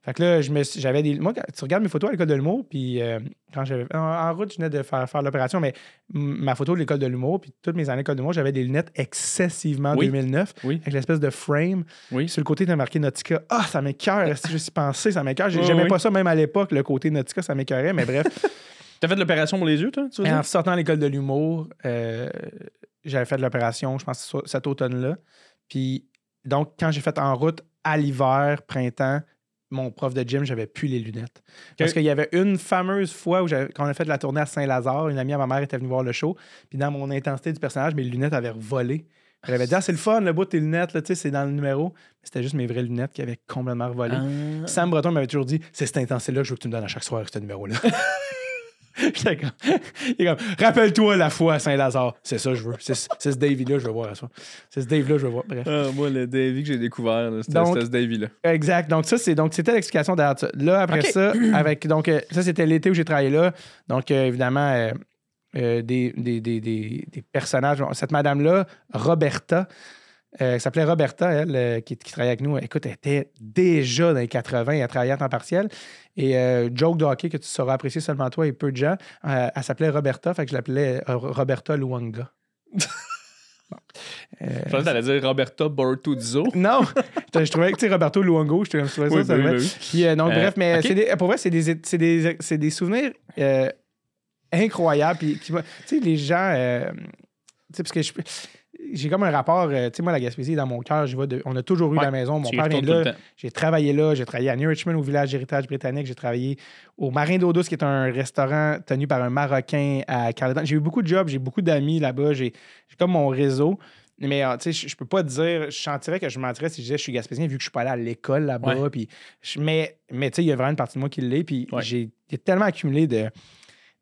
Fait que là, je me suis- j'avais des. Moi, quand tu regardes mes photos à l'école de l'humour, puis euh, quand j'avais. En, en route, je venais de faire, faire l'opération, mais ma photo de l'école de l'humour, puis toutes mes années d'école de l'humour, j'avais des lunettes excessivement Oui. 2009, Oui. avec l'espèce de frame. Oui. Sur le côté, tu marqué Nautica. Ah, ça m'écœure. Si je suis pensé, ça m'écœure. Oui, J'aimais oui. pas ça, même à l'époque, le côté Nautica, ça m'écœurait, mais bref. T'as fait de l'opération pour les yeux, toi, tu veux Et dire? en sortant de l'école de l'humour, euh, j'avais fait de l'opération, je pense, ce- cet automne-là. Puis, donc, quand j'ai fait en route à l'hiver, printemps, mon prof de gym, j'avais plus les lunettes. Parce qu'il y avait une fameuse fois où quand on a fait de la tournée à Saint-Lazare, une amie à ma mère était venue voir le show. Puis, dans mon intensité du personnage, mes lunettes avaient volé. Elle avait dit Ah, c'est le fun, le bout de tes lunettes, là, tu sais, c'est dans le numéro. Mais c'était juste mes vraies lunettes qui avaient complètement volé. Ah. Sam Breton m'avait toujours dit c'est cette intensité-là que je veux que tu me donnes à chaque soir, ce numéro-là. J'étais comme, il est comme, rappelle-toi la fois à Saint-Lazare. C'est ça, que je veux. C'est ce Davy-là, je veux voir à soi. C'est ce Dave-là, je veux voir. Bref. Ah, moi, le Davy que j'ai découvert, c'était ce Davy-là. Exact. Donc, ça, c'est donc c'était l'explication derrière ça. Là, après ça, avec donc euh, ça, c'était l'été où j'ai travaillé là. Donc, euh, évidemment, euh, des, des, des, des, des personnages. Cette madame-là, Roberta, euh, elle s'appelait Roberta, elle, euh, qui, qui travaillait avec nous. Écoute, elle était déjà dans les 80, elle travaillait à temps partiel. Et euh, joke de hockey que tu sauras apprécier seulement toi et peu de gens, euh, elle s'appelait Roberta, fait que je l'appelais Roberta Luanga. Bon. Je pensais que t'allais dire Roberta Bortuzzo. non, je, je trouvais que tu sais, Roberto Luongo, je trouvais ça, Oui, ça oui. Puis, Euh, bref, mais des- pour vrai, c'est des, c'est des, c'est des souvenirs incroyables. Puis, tu sais, les gens, tu sais, parce que je, j'ai comme un rapport. euh, tu sais, moi, la Gaspésie, dans mon cœur, on a toujours eu Ouais, la maison. Mon père vient de là. J'ai travaillé là. J'ai travaillé à New Richmond, au village d'héritage britannique. J'ai travaillé au Marin d'eau douce, qui est un restaurant tenu par un Marocain à Carleton. J'ai eu beaucoup de jobs. J'ai beaucoup d'amis là-bas. J'ai comme mon réseau. Mais euh, tu sais, je- peux pas dire, je sentirais que je mentirais si je disais je suis gaspésien vu que je suis pas allé à l'école là-bas. Ouais. Puis je- mais mais tu sais, il y a vraiment une partie de moi qui l'est. Puis Ouais. j'ai tellement accumulé de,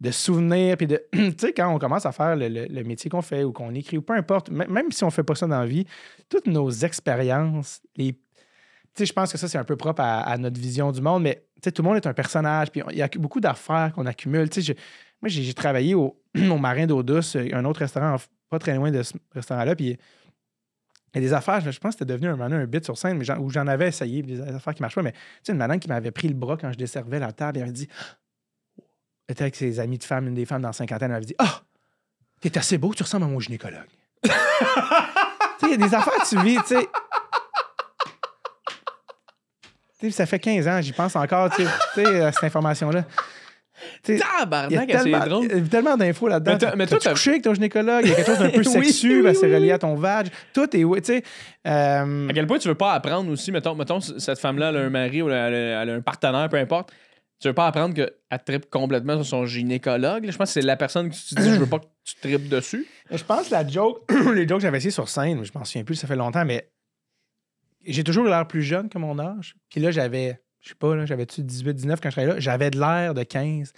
de souvenirs. Puis de, tu sais, quand on commence à faire le, le- métier qu'on fait ou qu'on écrit ou peu importe, même si on fait pas ça dans la vie, toutes nos expériences, les. Tu sais, je pense que ça, c'est un peu propre à, notre vision du monde, mais tu sais, tout le monde est un personnage, puis il y a beaucoup d'affaires qu'on accumule. Tu sais, moi, j'ai travaillé au, Marin d'eau douce, un autre restaurant pas très loin de ce restaurant-là, puis il y a des affaires, je pense que c'était devenu un, un bit sur scène, mais où j'en avais essayé, des affaires qui marchaient pas, mais tu sais, une madame qui m'avait pris le bras quand je desservais la table, elle avait dit, était avec ses amis de femmes, une des femmes dans la cinquantaine, elle avait dit, ah, t'es assez beau, tu ressembles à mon gynécologue. tu sais, il y a des affaires que tu vis, tu sais. Tu sais, ça fait 15 ans, j'y pense encore, tu sais, tu à cette information-là. Tu sais, il y a Tabarnak, c'est tellement, drôle. il y a tellement d'infos là-dedans. Mais toi, t'as- couché avec ton gynécologue, il y a quelque chose d'un peu sexu, oui, ben, c'est oui, relié à ton vag. Tout est, tu sais. euh, À quel point tu veux pas apprendre aussi, mettons, mettons cette femme-là, elle a un mari ou elle a, elle a un partenaire, peu importe. Tu veux pas apprendre qu'elle tripe complètement sur son gynécologue? là. Je pense que c'est la personne que tu te dis, je veux pas que tu tripes dessus. Je pense que la joke, les jokes que j'avais essayé sur scène, je m'en souviens plus, ça fait longtemps, mais j'ai toujours l'air plus jeune que mon âge. Puis là, j'avais, je sais pas, là, j'avais-tu 18, 19 quand je travaillais là? J'avais de l'air de 15.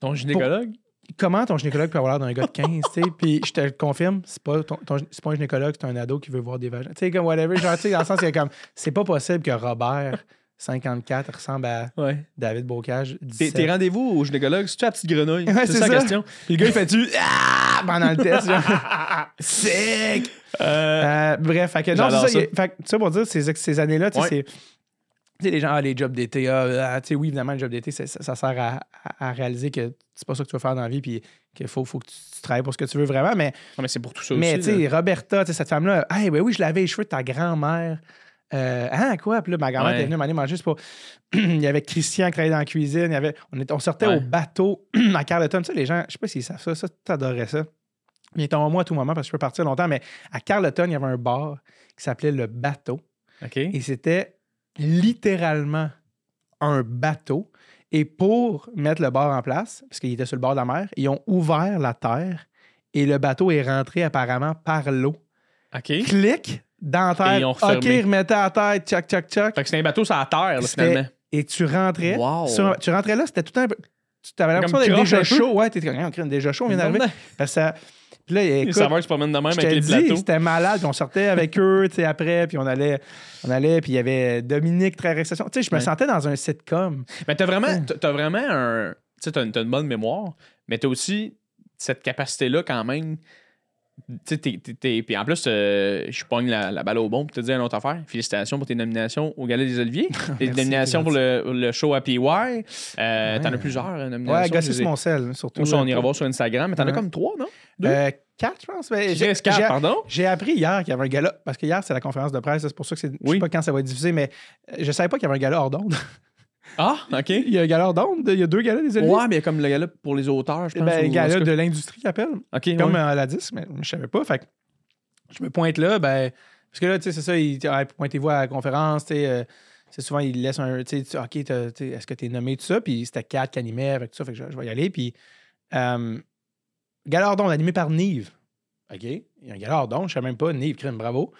Ton gynécologue? Comment ton gynécologue peut avoir l'air d'un gars de 15, tu sais? Puis je te le confirme, c'est pas, ton, ton- c'est pas un gynécologue, c'est un ado qui veut voir des vagins. Tu sais, comme whatever, genre, tu sais, dans le sens, a comme, c'est pas possible que Robert, 54, ressemble à Ouais. David Bocage, Tes, 17. tes rendez-vous au gynécologue, c'est-tu la petite grenouille? Ouais, c'est ça la question. Puis le gars, il fait-tu Ah! pendant le test. Sick! Euh, Euh, bref, fait que, non, J'adore c'est ça. fait que, ça pour dire, ces, ces années-là, tu sais, Ouais. c'est. Les gens, ah, les jobs d'été, ah, ah, tu sais, oui, évidemment, le job d'été, ça, ça sert à, à- à réaliser que c'est pas ça que tu veux faire dans la vie, puis qu'il faut, faut que tu, tu travailles pour ce que tu veux vraiment. Mais, non, mais c'est pour tout ça mais tu aussi. sais, Roberta, tu sais, cette femme-là, hey, ben oui, je lavais les cheveux de ta grand-mère. Euh, hein, quoi? Puis là, ma grand-mère Ouais. était venue m'aller manger. c'est pas... il y avait Christian qui travaillait dans la cuisine. Il y avait... on, sortait Ouais. au bateau à Carleton. Tu sais, les gens, je sais pas s'ils savent ça. Ça, t'adorais ça. Il est en moi à tout moment parce que je peux partir longtemps. Mais à Carleton, il y avait un bar qui s'appelait Le Bateau. Et c'était littéralement un bateau. Et pour mettre le bar en place, parce qu'il était sur le bord de la mer, ils ont ouvert la terre et le bateau est rentré apparemment par l'eau. OK. Clic dans la Et ils ont OK, refermé. remettait à terre, tchac, tchac, tchac. Fait que c'est un bateau sur la terre, là, C'était- finalement. Et tu rentrais. Wow. sur- tu rentrais là, c'était tout un peu. Tu avais l'impression Comme d'être croche déjà peu. chaud. Ouais, t'étais comme, on crée déjà chaud, on vient d'arriver. Parce que ça. Puis là, Les écoute, serveurs se promènent de même je avec te les dis, plateaux. c'était malade. Puis on sortait avec eux, tu sais, après, puis on allait, on allait, puis il y avait Dominique, très récession. Tu sais, je me Ouais. sentais dans un sitcom. Mais t'as vraiment, Ouais. t'as- t'as vraiment un. Tu sais, t'as une, t'as une bonne mémoire, mais t'as aussi cette capacité-là quand même. Tu Puis en plus, euh, je pogne la, la balle au bon pour te dire une autre affaire. Félicitations pour tes nominations au Gala des Oliviers. Tes nominations pour le, le show à PY. Euh, T'en Ouais. as plusieurs euh, nominations. Ouais, je gosser les sur ai- mon sel, surtout. Ou on ira voir sur Instagram, mais t'en as comme trois, non? deux? Euh, quatre, je pense. J'ai j'ai- quatre, j'ai- pardon? J'ai appris hier qu'il y avait un gala, parce que hier, c'est la conférence de presse, c'est pour ça que c'est. Je Oui. sais pas quand ça va être diffusé, mais je savais pas qu'il y avait un gala hors d'onde. Ah, OK. il y a un gala d'onde, il y a deux galas des Oliviers. Ouais, mais il y a comme le gala pour les auteurs, je pense. Ben, ou- gala de l'industrie qui appelle. OK, comme ouais. à la 10, mais je savais pas. Fait que je me pointe là, ben, parce que là, tu sais, c'est ça, il pointez-vous à la conférence, tu sais, euh, c'est souvent, il laisse un, tu sais, OK, est-ce que tu es nommé, tout ça, puis c'était Kat qui animait avec tout ça, fait que je, je vais y aller, puis euh, Gala Ordon, animé par Nive. OK, il y a un Gala Ordon, je sais même pas, Nive, crime, bravo.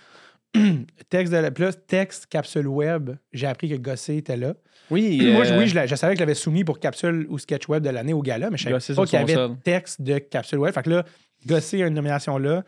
texte de la, là, texte capsule web, j'ai appris que Gossé était là. Oui, Moi, je- euh, oui, je, savais que je l'avais soumis pour capsule ou sketch web de l'année au gala, mais je savais Gossé pas qu'il y avait sol. texte de capsule web. Fait que là, Gossé a une nomination là.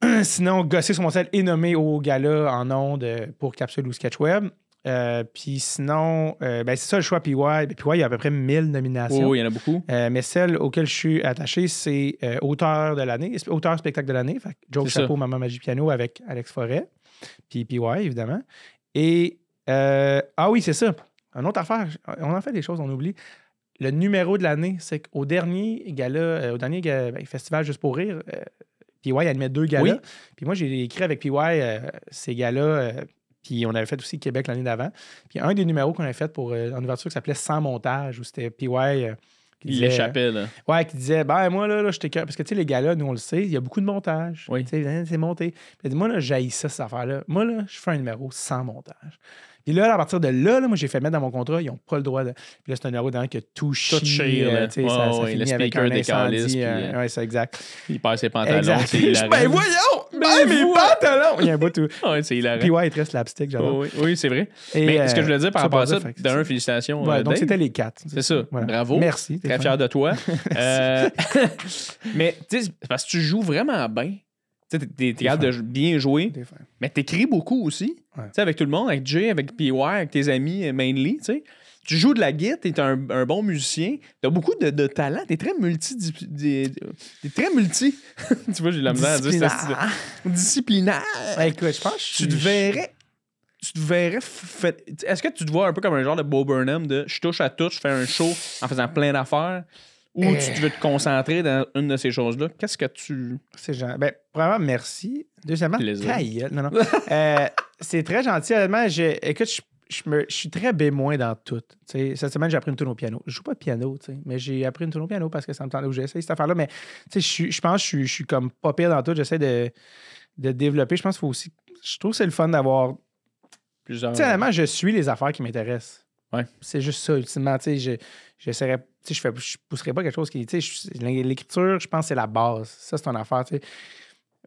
Sinon, Gossé sur mon sel est nommé au gala en ondes euh, pour capsule ou sketch web. Euh, Puis sinon, euh, ben, c'est ça le choix PY. Ben, PY, il y a à peu près 1000 nominations. Oui, il y en a beaucoup. Euh, mais celle auquel je suis attaché, c'est auteur de l'année, auteur spectacle de l'année. Joe C'est ça. Chapeau, Maman Magie Piano avec Alex Forêt. Puis PY, évidemment. Et, euh, ah oui, c'est ça. Une autre affaire, on en fait des choses, on oublie. Le numéro de l'année, c'est qu'au dernier gala, euh, au dernier ben, festival Juste pour rire, euh, PY animait deux galas. Oui. Puis moi, j'ai écrit avec PY euh, ces galas. puis on avait fait aussi Québec l'année d'avant. Puis un des numéros qu'on avait fait pour en ouverture qui s'appelait Sans montage, où c'était PY qui Il disait- l'échappait, là. Ouais, qui disait, ben moi, là, là je t'écœure. Parce que, tu sais, les gars-là, nous, on le sait, il y a beaucoup de montage. Oui. Tu sais, hein, c'est monté. Puis il a dit, moi, là, j'haïs ça, cette affaire-là. Moi, là, je fais un numéro sans montage. Puis là, à partir de là, là moi, j'ai fait mettre dans mon contrat, ils n'ont pas le droit de. Puis là, c'est un numéro dedans que tout chie. chire, là. euh, sais, ça, finit le avec speaker un décalisse, incendie. puis, euh, euh, ouais, c'est exact. Il perd ses pantalons. exact. c'est Je- hilarant. ben voyons! Ben, Ben mes pantalons! Il y a un bout tout. Ouais, c'est hilarant. Puis ouais, il te reste slapstick, j'adore. Oh, oui, oui, c'est vrai. Et, Mais euh, ce que je voulais dire par rapport à ça, d'un, félicitations. Ouais, euh, donc c'était les quatre. C'est ça. Bravo. Merci. Très fier de toi. Euh, mais, tu sais, parce que tu joues vraiment bien. Tu sais, t'es- t'es t'es capable de bien jouer, mais t'écris beaucoup aussi. Ouais. Tu sais, avec tout le monde, avec Jay, avec PY, avec tes amis, euh, mainly, tu joues de la guitare, t'es un, un bon musicien, t'as beaucoup de, de talent, t'es très multi... T'es très multi. tu vois, j'ai la misère à dire ça. Disciplinaire. Ouais, écoute, je pense que tu te verrais. Tu te verrais. fait- Est-ce que tu te vois un peu comme un genre de Bo Burnham de je touche à tout, je fais un show en faisant plein d'affaires ou Euh. tu veux te concentrer dans une de ces choses-là? Qu'est-ce que tu. C'est gentil. Ben, premièrement, merci. Deuxièmement. Non, non. Euh, c'est très gentil, honnêtement. Je, écoute, je, je me- je suis très bémoin dans tout. Cette semaine, j'ai appris une tune au piano. Je joue pas de piano, mais j'ai appris une tune au piano parce que ça me tente où j'ai essayé cette affaire-là. Mais je, suis- je pense que je, suis- comme pas pire dans tout. J'essaie de, de développer. Je pense qu'il faut aussi. Je trouve que c'est le fun d'avoir Plusieurs. Tu sais, honnêtement, je suis les affaires qui m'intéressent. Ouais. C'est juste ça, ultimement. Tu sais, je, fais, je pousserais pas quelque chose qui, tu sais, je- l'écriture, je pense, que c'est la base. Ça, c'est ton affaire, tu sais.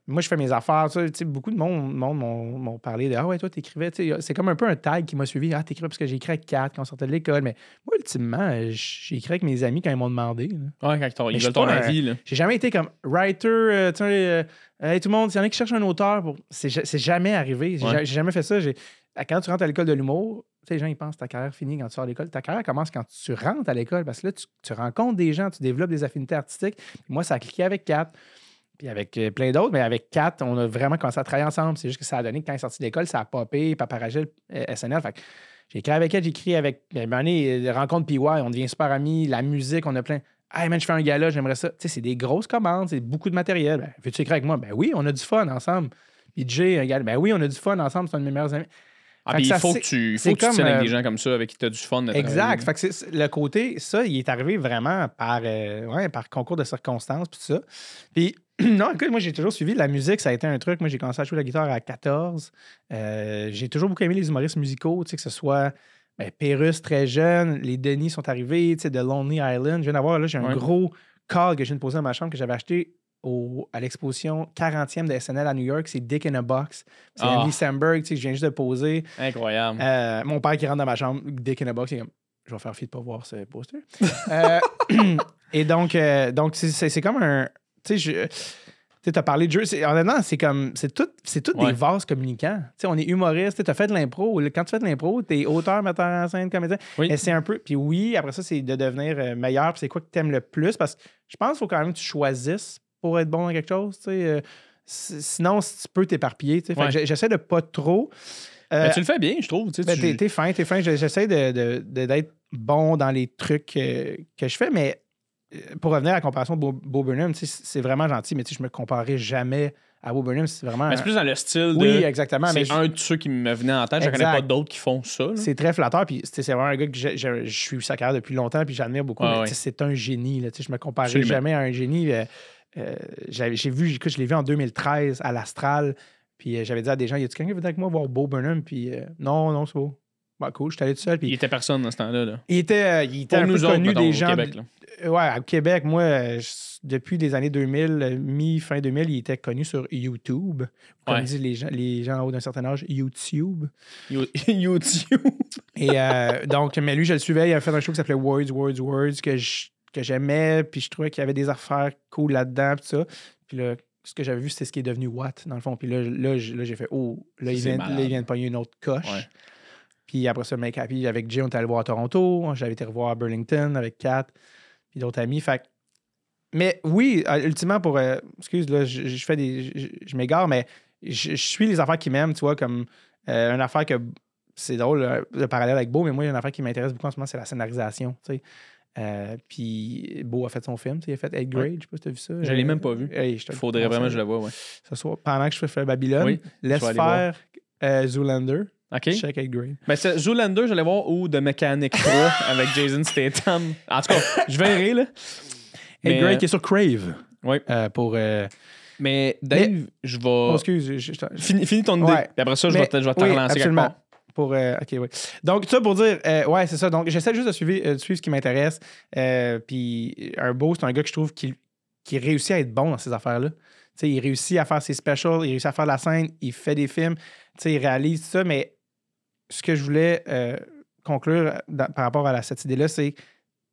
Moi, je fais mes affaires, beaucoup de monde, m'ont, parlé de Ah ouais, toi, t'écrivais. Tu sais, c'est comme un peu un tag qui m'a suivi. Ah, t'écrivais parce que j'ai écrit avec 4 quand on sortait de l'école. Mais moi, ultimement, j'ai écrit avec mes amis quand ils m'ont demandé. là. Ouais, quand ils veulent ton avis. J'ai jamais été comme writer, euh, tu sais, euh, hey, tout le monde, s'il y en a qui cherchent un auteur, pour... c'est, ja- c'est jamais arrivé. J'ai, Ouais. ja- j'ai jamais fait ça. J'ai... Quand tu rentres à l'école de l'humour, les gens ils pensent que ta carrière finie quand tu sors de l'école. Ta carrière commence quand tu rentres à l'école parce que là, tu, rencontres des gens, tu développes des affinités artistiques. Moi, ça a cliqué avec Kat, puis avec euh, plein d'autres, mais avec Kat, on a vraiment commencé à travailler ensemble. C'est juste que ça a donné que quand il est sorti de l'école, ça a popé, Paparagel, euh, SNL. J'ai écrit avec elle, j'ai écrit avec. Ben, année, euh, rencontre PY, on devient super amis, la musique, on a plein. Hey man, je fais un gala, j'aimerais ça. Tu sais, c'est des grosses commandes, c'est beaucoup de matériel. Ben, veux-tu écrire avec moi? Ben oui, on a du fun ensemble. Puis Jay, un gala, ben oui, on a du fun ensemble, c'est un de mes meilleurs amis. Ah, puis il faut que tu, il faut que tu comme, tiennes avec euh, des gens comme ça, avec qui tu as du fun. Exact. Fait que le côté, ça, il est arrivé vraiment par, euh, ouais, par concours de circonstances, puis tout ça. Puis, non, écoute, moi, j'ai toujours suivi la musique, ça a été un truc. Moi, j'ai commencé à jouer la guitare à 14. Euh, j'ai toujours beaucoup aimé les humoristes musicaux, tu sais, que ce soit ben, Pérus très jeune, les Denis sont arrivés, tu sais, de Lonely Island. Je viens d'avoir, là, j'ai un Ouais. gros cadre que je viens de poser dans ma chambre que j'avais acheté au, à l'exposition 40e de SNL à New York. C'est Dick in a Box. C'est Ah. Andy Samberg, tu sais, que je viens juste de poser. Incroyable. Euh, mon père qui rentre dans ma chambre, Dick in a box, il est comme, je vais faire fi de pas voir ce poster. Euh, et donc, euh, donc c'est- comme un. Tu sais, je. Tu as parlé de jeu. Honnêtement, c'est comme. C'est tout, tout Ouais. des vases communicants. Tu sais, on est humoriste. Tu as fait de l'impro. Quand tu fais de l'impro, tu es auteur, metteur en scène, comédien. Oui. Et c'est un peu. Puis oui, après ça, c'est de devenir meilleur. Puis c'est quoi que tu aimes le plus. Parce que je pense qu'il faut quand même que tu choisisses pour être bon dans quelque chose. Tu sais. euh, si- sinon, tu peux t'éparpiller. Ouais. J'essaie de pas trop. Euh, Mais tu le fais bien, je trouve. tu ben, tu- t'es, t'es fin, t'es fin. Je- J'essaie de, de- de- d'être bon dans les trucs euh, que je fais, mais euh, pour revenir à la comparaison de Bo, Bo Burnham, c'est vraiment gentil, mais je me comparerai jamais à Bo Burnham. C'est vraiment. Mais c'est plus dans le style de. oui, exactement. C'est je- un de ceux qui me venait en tête. Je connais Exact. pas d'autres qui font ça. c'est très flatteur. Puis c'est vraiment un gars que je suis sa carrière depuis longtemps, puis j'admire beaucoup. C'est un génie. Là, je me Absolument. jamais à un génie. euh, euh, j'ai vu, écoute, je l'ai vu en 2013 à l'Astral. Puis euh, j'avais dit à des gens, y a-tu quelqu'un qui veut avec moi voir Bo Burnham? Puis euh, non, non, c'est beau. Bah, cool, je suis allé tout seul. Puis Il était personne dans ce temps-là. là. il était, il était Pour un nous peu autres, connu mettons, des au gens. Québec. là. Euh, Ouais, au Québec, moi, je- depuis les années 2000, euh, mi-fin 2000, il était connu sur YouTube. Comme Ouais. disent les gens, les gens en haut d'un certain âge, YouTube. You- YouTube. Et donc, mais lui, je le suivais. Il a fait un show qui s'appelait Words, Words, Words, que je- que j'aimais. Puis je trouvais qu'il y avait des affaires cool là-dedans. Puis ça. Puis là, ce que j'avais vu, c'était ce qui est devenu What, dans le fond. Puis là, là, j'ai fait Oh, là, il C'est vient, là, il vient de pogner une autre coche. Ouais. Puis après ça, Make Happy, avec Jay, on est allé voir à Toronto. J'avais été revoir à Burlington avec Kat, puis d'autres amis. Fait Mais oui, euh, ultimement, pour. euh, excuse, là, je, je fais des. Je, je m'égare, mais je, je suis les affaires qui m'aiment, tu vois, comme euh, une affaire que. C'est drôle, euh, le parallèle avec Beau, mais moi, il y a une affaire qui m'intéresse beaucoup en ce moment, c'est la scénarisation, tu sais. Euh, puis Beau a fait son film, il a fait 8 grade, je sais pas si tu as vu ça. Je l'ai même pas vu. Il faudrait vraiment que je le vois. Ouais. Ce soir, pendant que je fais Babylone, Oui, laisse faire euh, Zoolander. OK. Check avec Grey. Ben, Zoolander, j'allais voir, ou The Mechanic 3 avec Jason Statham. En tout cas, je verrai, là. Mais, Grey euh, qui est sur Crave. Ouais. Euh, pour. Mais Dave, je vais. Oh, excuse, je- je- Finis, ton idée. Ouais. Puis après ça, je vais te, je vais te oui, relancer quelque absolument. part. Pour, euh, ok, oui. Donc, ça pour dire, euh, ouais, c'est ça. Donc, j'essaie juste de suivre, euh, de suivre ce qui m'intéresse. Puis, un beau, c'est un gars que je trouve qui, qui réussit à être bon dans ces affaires-là. Tu sais, il réussit à faire ses specials, il réussit à faire la scène, il fait des films, tu sais, il réalise ça. Mais ce que je voulais conclure par rapport à cette idée-là, c'est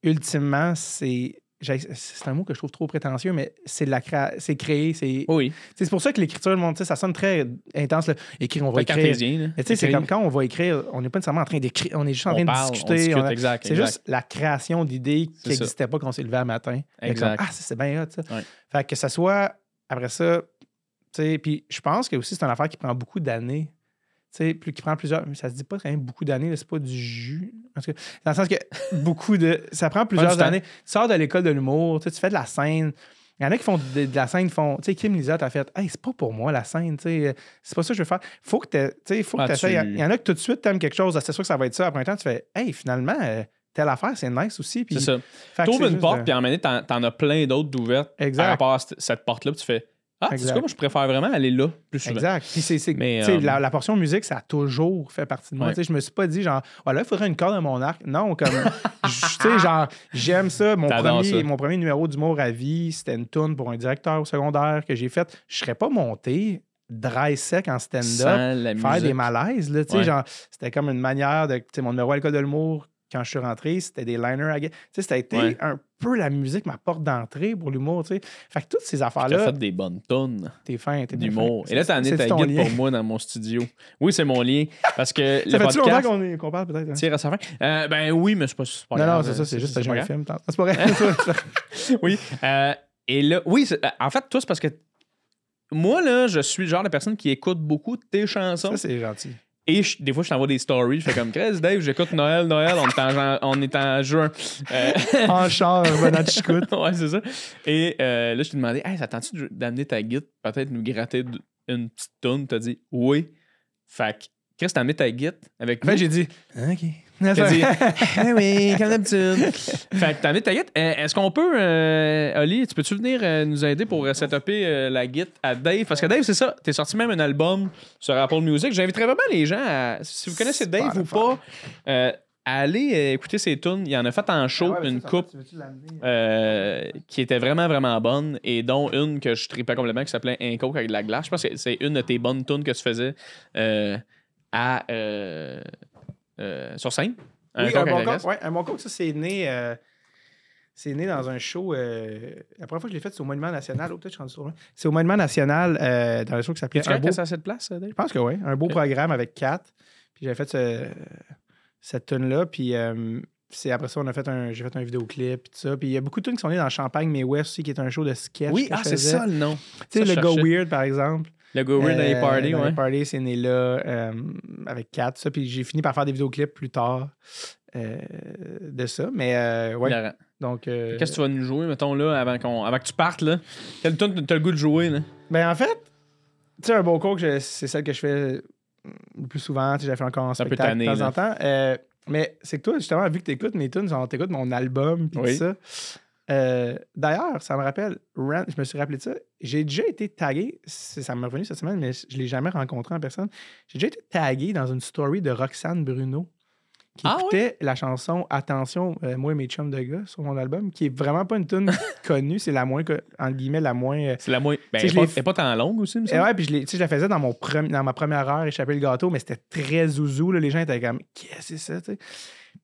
ultimement, c'est. C'est un mot que je trouve trop prétentieux, mais c'est la créa- c'est créer, c'est Oui. c'est pour ça que l'écriture, le ça sonne très intense. Là. Écrire, on va écrire. c'est comme quand on va écrire, on n'est pas nécessairement en train d'écrire, on est juste en train parle, de discuter. on exact, C'est juste la création d'idées qui n'existaient pas quand on s'est levé un matin. Exact. comme, ah, c'est bien hot, ça. Ouais. Fait que ça soit, après ça, tu sais, puis je pense que aussi c'est une affaire qui prend beaucoup d'années. Sais, plus, qui prend plusieurs. Ça se dit pas quand même beaucoup d'années, c'est pas du jus. En tout cas, dans le sens que beaucoup de. Ça prend plusieurs temps. années. Tu sors de l'école de l'humour, tu fais de la scène. Il y en a qui font de, de la scène, font. Tu sais, Kim Lizotte a fait Hey, c'est pas pour moi la scène, tu sais, c'est pas ça que je veux faire. Faut que tu faut que Ah, t'essayes. tu- Il y en a que tout de suite t'aimes quelque chose, c'est sûr que ça va être ça. Après un temps, tu fais Hey, finalement, euh, telle affaire, c'est nice aussi. C'est ça. T'ouvres une porte, de- puis en minute, t'en, t'en as plein d'autres d'ouvertes Exact. par rapport à cette, cette porte-là, tu fais Ah, Exact. quoi, moi, je préfère vraiment aller là plus souvent. Exact. Puis c'est, c'est- euh, la, la portion musique, ça a toujours fait partie de moi. Ouais. Je me suis pas dit, genre, voilà, il faudrait une corde à mon arc. Non, comme, tu sais, genre, j'aime ça. Mon premier, ça. mon premier numéro d'humour à vie, c'était une tune pour un directeur au secondaire que j'ai faite. Je serais pas monté dry sec en stand-up, faire des malaises. Là, Ouais. genre, c'était comme une manière de. Tu sais, mon numéro à l'école de l'humour, quand je suis rentré, c'était des liners à été Ouais. un peu la musique, ma porte d'entrée pour l'humour. Tu sais. Fait que toutes ces affaires-là, fait des bonnes tonnes t'es fin, t'es d'humour. Et là, t'as amené ta guide lien. pour moi dans mon studio. Oui, c'est mon lien. Parce que Ça le longtemps podcast qu'on est- qu'on parle peut-être? hein? tire à sa fin? Euh, ben oui, mais c'est pas, Non, grave. non, c'est ça, c'est juste que j'ai un film. C'est pas vrai. Oui. Euh, et là, oui, en fait, tout, c'est parce que moi, là, je suis le genre de personne qui écoute beaucoup tes chansons. ça, c'est gentil. Et je- des fois, je t'envoie des stories. Je fais comme Chris, Dave, j'écoute Noël, Noël, on est en, on est en juin. Euh, En char, ouais, c'est ça. Et euh, là, je t'ai demandé, hey, ça tente-tu de- d'amener ta guide, peut-être nous gratter une petite tonne? T'as dit oui. Fait que, Chris, t'as amené ta guide avec En fait, j'ai dit, OK. Dit, ah oui, comme d'habitude. fait que t'as ta guide. Euh, Est-ce qu'on peut, euh, Oli, tu peux-tu venir euh, nous aider pour euh, setuper euh, la guide à Dave? Parce que Dave, c'est ça, t'es sorti même un album sur Apple Music. J'inviterais vraiment les gens à, si vous connaissez Dave ou pas, euh, à aller euh, écouter ses tunes. Il en a fait en show une coupe euh, qui était vraiment, vraiment bonne et dont une que je tripais complètement qui s'appelait Un coke avec de la glace. Je pense que c'est une de tes bonnes tunes que tu faisais euh, à, euh, euh, sur scène? Un Oui, un bon coke, ouais, un bon coke, ça, c'est né... euh, C'est né dans un show. euh, la première fois que je l'ai fait, c'est au Monument National. Oh, peut-être je suis rendu. C'est au Monument National, dans un show qui s'appelait Tu Un beau à cette place, Dave? Je pense que oui. Un beau programme avec quatre. Puis j'avais fait ce- cette tune-là. Puis c'est après ça, on a fait un, j'ai fait un vidéoclip. Puis tout ça. Puis il y a beaucoup de tunes qui sont nées dans Champagne, mais West aussi, qui est un show de sketch. Oui, ah, c'est ça le nom. Tu sais, le Go. Weird, par exemple. Le Go Weird dans les Euh, parties, ouais. les parties, c'est né là euh, avec quatre. Ça. Puis j'ai fini par faire des vidéoclips plus tard euh, de ça. Mais euh, ouais. Hilarant. Donc. euh, Qu'est-ce que tu vas nous jouer, mettons, là, avant, qu'on, avant que tu partes, là? Quelle tune t'as le goût de jouer, là? Ben en fait, tu sais, un beau je- c'est celle que je fais le plus souvent. Tu sais, J'ai fait encore en spectacle tanné, de temps là. en temps. Euh, mais c'est que toi, justement, vu que tu écoutes mes tunes, genre, t'écoutes mon album, puis Oui. tout ça. Euh, D'ailleurs, ça me rappelle, Rand- je me suis rappelé de ça. J'ai déjà été tagué, ça m'est revenu cette semaine, mais je l'ai jamais rencontré en personne. J'ai déjà été tagué dans une story de Roxane Bruno qui Ah écoutait la chanson Attention, euh, moi et mes chums de gars sur mon album, qui est vraiment pas une tune connue, c'est la moins, entre guillemets, la moins. euh, C'est la moins. Ben, elle pas, elle pas tant longue aussi, me et semble. ouais, puis je, je la faisais dans, mon premi- dans ma première heure, échapper le gâteau, mais c'était très zouzou. là. Les gens étaient comme, qu'est-ce que c'est ça, tu sais?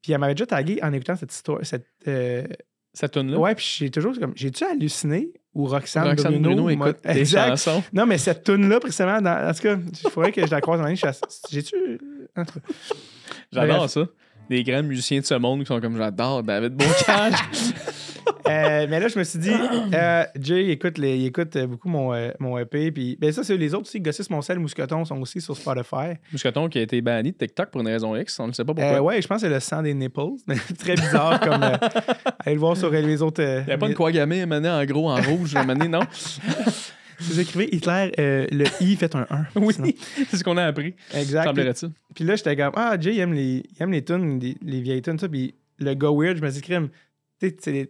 Puis elle m'avait déjà tagué en écoutant cette histoire. Cette, euh, Cette tune-là? Ouais, puis j'ai toujours comme, j'ai-tu halluciné ou Roxane, Roxane Bruno, Bruno, écoute Exact. chansons. Non, mais cette tune-là, précisément, dans... en tout cas, il faudrait que je la croise en ligne. J'ai-tu. J'adore ça. Des grands musiciens de ce monde qui sont comme j'adore David Bocage. Euh, mais là, je me suis dit, euh, Jay, il écoute, les- il écoute euh, beaucoup mon, euh, mon EP. Puis, ben ça, c'est les autres aussi. Gossis, Moncel, Mousqueton sont aussi sur Spotify. Mousqueton qui a été banni de TikTok pour une raison X, on ne sait pas pourquoi. Euh, ouais, je pense que c'est le sang des nipples. Très bizarre comme. allez le voir sur les autres. Il n'y avait pas une quoi gamer mané en gros, en rouge, mané, non? Vous écrivez Hitler, euh, le I fait un 1. Oui, c'est ce qu'on a appris, Exact. Puis, puis là, j'étais comme, ah, Jay, il aime les, il aime les tunes, les, les vieilles tunes, ça. Puis le gars weird, je me dis, crime. T'es, t'es,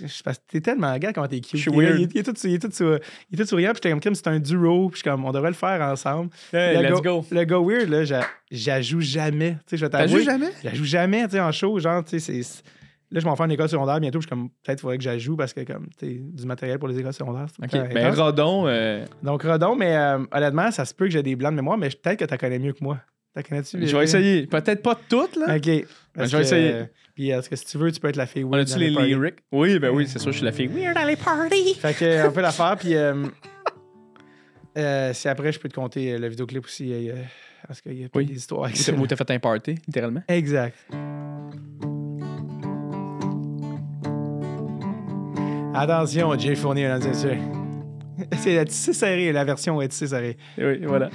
je pense- t'es tellement gars comment t'es cute. Je suis Il est- weird. Il, il est tout, il, est tout, sou- il est tout souriant. Puis j'étais comme, c'est un duo. Puis je comme, on devrait le faire ensemble. Hey, le, let's go. le weird, là, j'a- j'ajoue jamais. Tu sais, je vais T'as t'avouer. joué jamais? Jamais, tu sais, en show. Genre, tu sais, c'est-. Là, je m'en fais une école secondaire bientôt. puis Je suis comme, peut-être qu'il faudrait que j'ajoue parce que, comme, tu du matériel pour les écoles secondaires. Ok, temps ben. Rodon, euh, Donc, Rodon, mais euh, honnêtement, ça se peut que j'ai des blancs de mémoire, mais peut-être que tu connais mieux que moi. T'as connais-tu? je vais essayer. Peut-être pas toutes, là. OK. Je vais essayer. euh, Puis, est-ce que si tu veux, tu peux être la fille On weird a-tu dans les lyrics? Oui, ben oui, c'est sûr, je suis la fille. Weird dans les parties. Fait que, on peut la faire, puis euh, euh, si après, je peux te compter euh, le vidéoclip aussi. parce qu'il y a plein Oui. des histoires avec ça. t'as- fait un party, littéralement. Exact. Attention, Jay Fournier, mesdames et messieurs. C'est serrée, la version est serrée. Oui, voilà.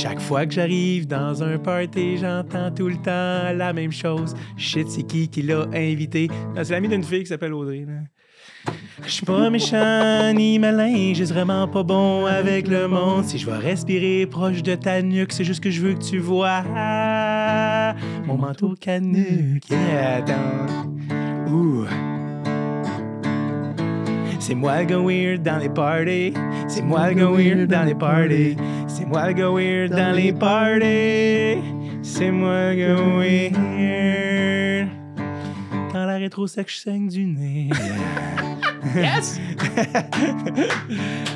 Chaque fois que j'arrive dans un party, j'entends tout le temps la même chose. Shit, c'est qui qui l'a invité? C'est l'ami d'une fille qui s'appelle Audrey. Je suis pas méchant ni malin, j'ai vraiment pas bon avec le monde. Si je vais respirer proche de ta nuque, c'est juste que je veux que tu vois mon manteau canuc. Yeah, attends. Ouh. C'est moi le gars weird dans les parties. C'est moi le gars weird dans les parties. C'est moi gars weird dans les parties. C'est moi gars weird. Quand la rétro sec, je saigne du nez. Yes!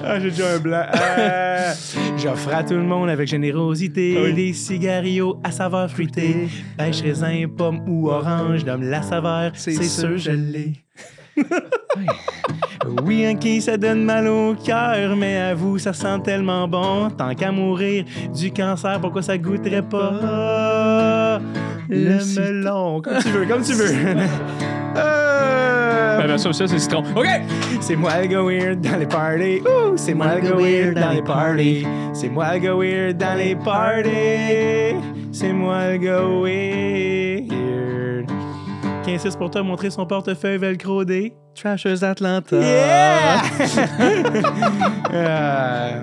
ah, j'ai déjà un blanc. Ah. J'offre à tout le monde avec générosité Ah oui. des cigarios à saveur fruitée. Pêche, raisin, pomme ou orange, donne la saveur, c'est sûr je l'ai. Oui, ok, ça donne mal au cœur, mais à vous, ça sent tellement bon. Tant qu'à mourir du cancer, pourquoi ça goûterait pas le Le melon? Comme tu veux, comme tu veux. Euh, Ben, ben, ça, ça, c'est citron. OK! c'est moi le gars weird dans les parties. Ouh, c'est moi le gars weird dans les parties. C'est moi le gars weird dans les parties. C'est moi le gars weird. 15 pour toi montrer son portefeuille velcrodé. Trashers Atlanta. Yeah! Euh,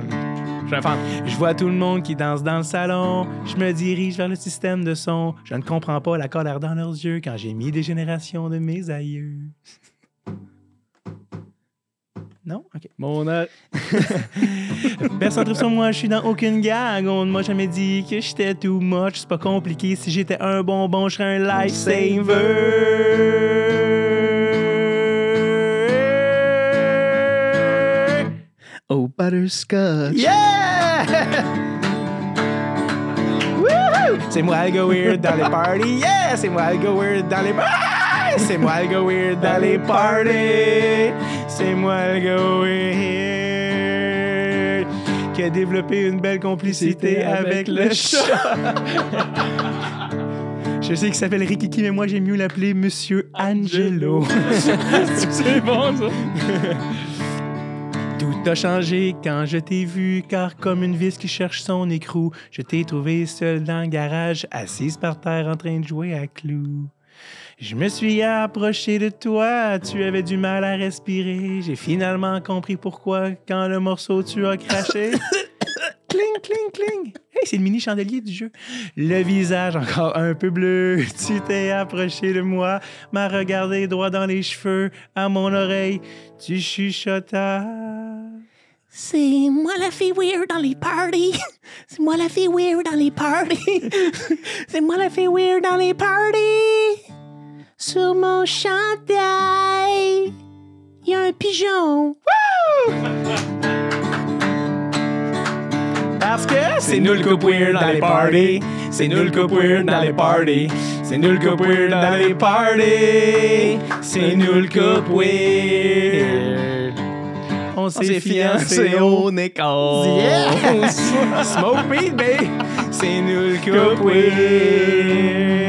je vois tout le monde qui danse dans le salon. Je me dirige vers le système de son. Je ne comprends pas la colère dans leurs yeux quand j'ai mis des générations de mes aïeux. Non? OK. Mon âge. Personne trouve sur moi, je suis dans aucune gang. On ne m'a jamais dit que j'étais too much. C'est pas compliqué. Si j'étais un bonbon, je serais un lifesaver. Oh, butterscotch. Yeah! Wouhou! C'est moi le gars weird dans les parties. Yeah! C'est moi le gars weird dans les Ah! C'est moi le gars weird dans les parties. C'est moi le gars weird qui a développé une belle complicité avec le chat. Je sais qu'il s'appelle Rikiki, mais moi j'aime mieux l'appeler Monsieur Angelo. c'est bon, ça. Tout a changé quand je t'ai vu, car comme une vis qui cherche son écrou, je t'ai trouvé seul dans le garage, assise par terre en train de jouer à clous. Je me suis approché de toi, tu avais du mal à respirer. J'ai finalement compris pourquoi quand le morceau tu as craché. cling, cling, cling. Hey, c'est le mini chandelier du jeu. Le visage encore un peu bleu. Tu t'es approché de moi, m'as regardé droit dans les cheveux, à mon oreille. Tu chuchotas. C'est moi la fille weird dans les parties. C'est moi la fille weird dans les parties. C'est moi la fille weird dans les parties. Sur mon chandail, il y a un pigeon. Parce que c'est nous le couple weird dans les parties. C'est nous le couple weird dans les parties. C'est nous le couple weird dans les parties. C'est nous le couple weird. On s'est fiancés au Nicole. Yes! Smoke weed, babe! C'est nous le couple weird.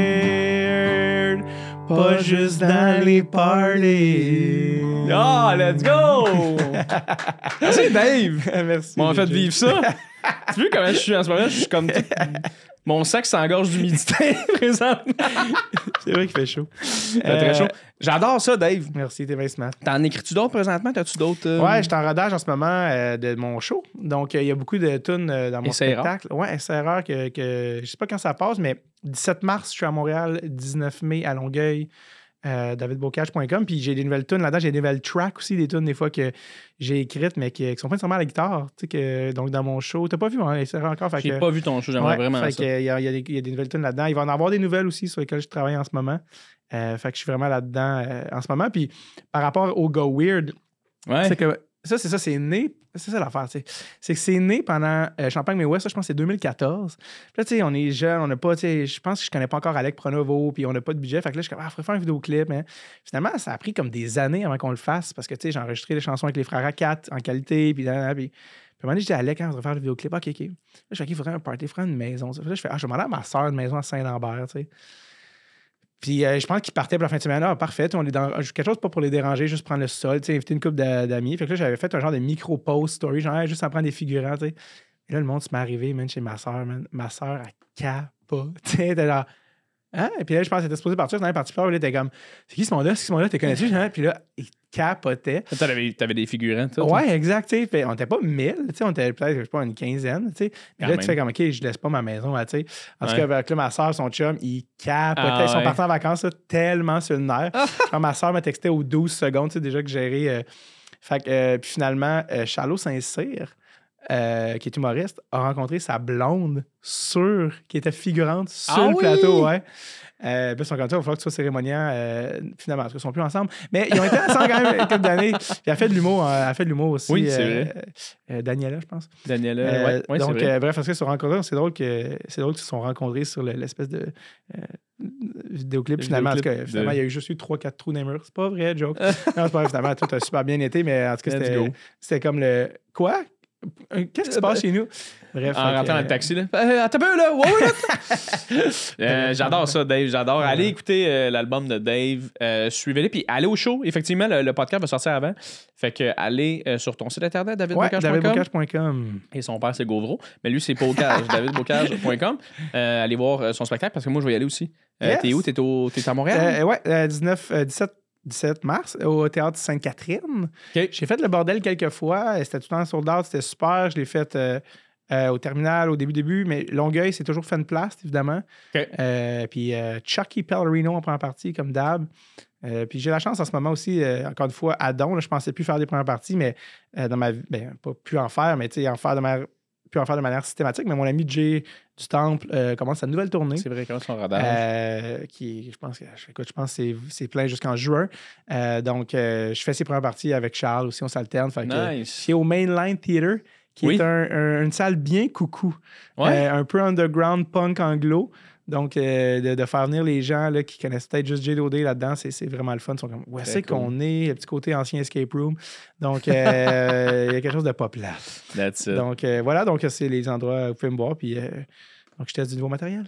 Pas juste dans les parties. Ah, let's go! Merci, Dave! Merci. Bon, en fait, vivre ça. tu vois comment je suis en ce moment? Je suis comme. tout- Mon sac s'engorge d'humidité présentement. C'est vrai qu'il fait chaud. C'est très Euh, chaud. J'adore ça, Dave. Merci, t'es bien smart. T'en écris-tu d'autres présentement? T'as-tu d'autres. euh, Ouais, je suis en rodage en ce moment euh, de mon show. Donc, euh, il y a beaucoup de tunes euh, dans mon spectacle. Ouais, c'est rare que, que. Je sais pas quand ça passe, mais 17 mars, je suis à Montréal. 19 mai à Longueuil. Euh, davidbocage.com puis j'ai des nouvelles tunes là-dedans j'ai des nouvelles tracks aussi des tunes des fois que j'ai écrites mais qui, qui sont pas nécessairement à la guitare tu sais que donc dans mon show t'as pas vu hein, encore J'ai pas vu ton show, j'aimerais Ouais, vraiment fait ça. que, Il y, a, il y a des- il y a des nouvelles tunes là-dedans. Il va en avoir des nouvelles aussi sur lesquelles je travaille en ce moment. Euh, fait que je suis vraiment là-dedans euh, en ce moment. Puis par rapport au Go Weird, Ouais. c'est que ça, c'est ça, c'est né. C'est ça l'affaire, tu sais. C'est que c'est né pendant euh, Champagne mais West, ça, je pense que c'est 2014. Puis là, tu sais, on est jeunes, on n'a pas, tu sais, je pense que je connais pas encore Alec Pronovo, puis on n'a pas de budget. Fait que là, je suis comme, ah, faudrait faire un vidéoclip. Mais finalement, ça a pris comme des années avant qu'on le fasse parce que, tu sais, j'ai enregistré les chansons avec les frères à en qualité, puis, nan, puis, puis à un moment donné, Alec, hein, on devrait faire le vidéoclip. OK, OK. Là, je fais, OK, il faudrait un party, il faudrait une maison. Là, je fais, ah, je vais demander à ma soeur une maison à Saint-Lambert, tu sais. Puis euh, je pense qu'il partait pour la fin de semaine. Ah, parfait. On est dans quelque chose pas pour les déranger, juste prendre le sol, inviter une couple d'a- d'amis. Fait que là, j'avais fait un genre de micro-post story, genre, juste en prendre des figurants, tu. Et là, le monde se m'est arrivé, man, chez ma soeur, man. Ma soeur, elle capotait. Elle était genre, Hein? Et puis là, je pense que c'était supposé partir. C'était parti plus. Là, t'es comme, c'est qui ce monde-là? C'est qui ce monde-là? T'es connais-tu? Puis là, capotait. T'avais, t'avais des figurants, tout. Ouais, exact. Fait, on était pas mille, on était peut-être, je sais pas, une quinzaine. tu sais. Puis Quand là, même. tu fais comme, OK, je laisse pas ma maison. là, tu sais. En tout Ouais. cas, avec là, ma soeur, son chum, il capotait. Ah Ils sont ouais. partis en vacances là, tellement sur le nerf. Quand ma soeur m'a texté aux 12 secondes, déjà que j'ai euh, Fait que, euh, puis finalement, euh, Charlot Saint-Cyr, euh, qui est humoriste, a rencontré sa blonde sur, qui était figurante sur Ah le oui? plateau, ouais. Euh, puis ils sont comme ça, il va falloir que tu sois cérémoniant. euh, finalement, en tout cas, ils sont plus ensemble. Mais ils ont été ensemble quand même quelques années. Puis elle a fait de l'humour, euh, elle a fait de l'humour aussi. Oui, c'est vrai. Daniela, je pense. Daniela, ouais, ouais, donc, vrai. bref, parce qu'ils se sont rencontrés. C'est drôle que c'est drôle qu'ils se sont rencontrés sur le- l'espèce de vidéoclip. Le Finalement, en tout cas, vidéoclip finalement, de- il y a eu juste eu 3-4 trous dans. C'est pas vrai, joke. non, c'est pas vrai. Finalement, tout a super bien été, mais en tout cas, c'était comme le. Quoi? Euh, Qu'est-ce qui se passe chez nous? Bref. En rentrant dans euh, le taxi, là. Euh, attends un peu, là. Wow, là. Euh, j'adore ça, Dave. J'adore. Allez écouter euh, l'album de Dave. Euh, Suivez-le. Puis allez au show. Effectivement, le, le podcast va sortir avant. Fait que allez euh, sur ton site internet, Ouais, davidbocage.com. davidbocage.com. Et son père, c'est Gauvreau. Mais lui, c'est Bocage, davidbocage.com. Euh, allez voir euh, son spectacle parce que moi, je vais y aller aussi. Euh, Yes. T'es où? T'es, au, t'es à Montréal? Euh, ouais, euh, 19, euh, 17, 17 mars au théâtre Sainte-Catherine. J'ai fait le bordel quelques fois. C'était tout le temps sold out. C'était super. Je l'ai fait euh, euh, au terminal au début, début. Mais Longueuil, c'est toujours fan place, évidemment. Euh, puis Chucky Pellerino en première partie, comme d'hab. Puis j'ai la chance en ce moment aussi, encore une fois, à Don, là, je pensais plus faire des premières parties, mais dans ma vie, ben, pas plus en faire, mais tu sais, en faire de manière, plus en faire de manière systématique. Mais mon ami Jay du Temple euh, commence sa nouvelle tournée. C'est vrai, comment son radar? Euh, qui, je pense que, écoute, je pense que c'est- plein jusqu'en juin. Euh, donc, euh, je fais ses premières parties avec Charles aussi, on s'alterne. Nice. C'est au Mainline Theater, qui Oui. est un- un- une salle bien coucou. Ouais. Un peu underground punk anglo. Donc, euh, de, de faire venir les gens là, qui connaissent peut-être juste J.D.O.D. là-dedans, c'est vraiment le fun. Ils sont comme, où Très c'est cool. qu'on est? Le petit côté ancien escape room. Donc, euh, il y a quelque chose de pas plate. That's it. Donc, euh, voilà. Donc, c'est les endroits où vous pouvez me voir. Puis, donc, je teste du nouveau matériel.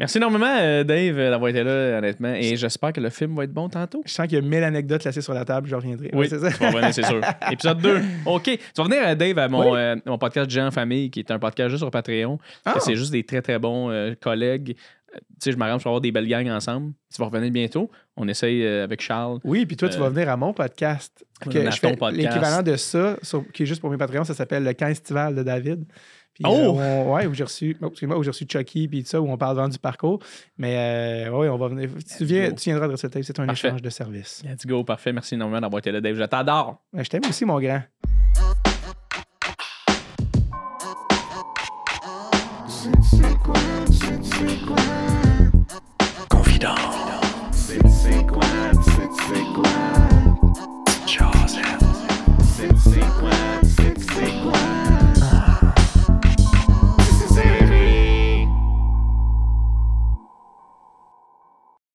Merci énormément, Dave, d'avoir été là, honnêtement. Et j'espère que le film va être bon tantôt. Je sens qu'il y a mille anecdotes laissées sur la table. Je reviendrai. Oui, Ouais, c'est ça. c'est sûr. Épisode 2. OK. Tu vas venir, Dave, à mon, Oui. euh, mon podcast Jean Famille, qui est un podcast juste sur Patreon. Ah. C'est juste des très, très bons euh, collègues. Euh, Tu sais, je m'arrange pour avoir des belles gangs ensemble. Tu vas revenir bientôt. On essaye euh, avec Charles. Oui, puis toi, tu Euh, vas venir à mon podcast. Que je fais podcast. l'équivalent de ça, sur- qui est juste pour mes Patreons, ça s'appelle le 15 estival de David. Puis, Oh! euh, on- ouais, où j'ai reçu, oh, excuse-moi, où j'ai reçu Chucky, puis tout ça, où on parle vraiment du parcours. Mais euh, oui, on va venir. Tu, viens, tu viendras de Tape, c'est un Parfait. échange de services. Let's go. Parfait. Merci énormément d'avoir été là, Dave. Je t'adore. Ouais, Je t'aime aussi, mon grand.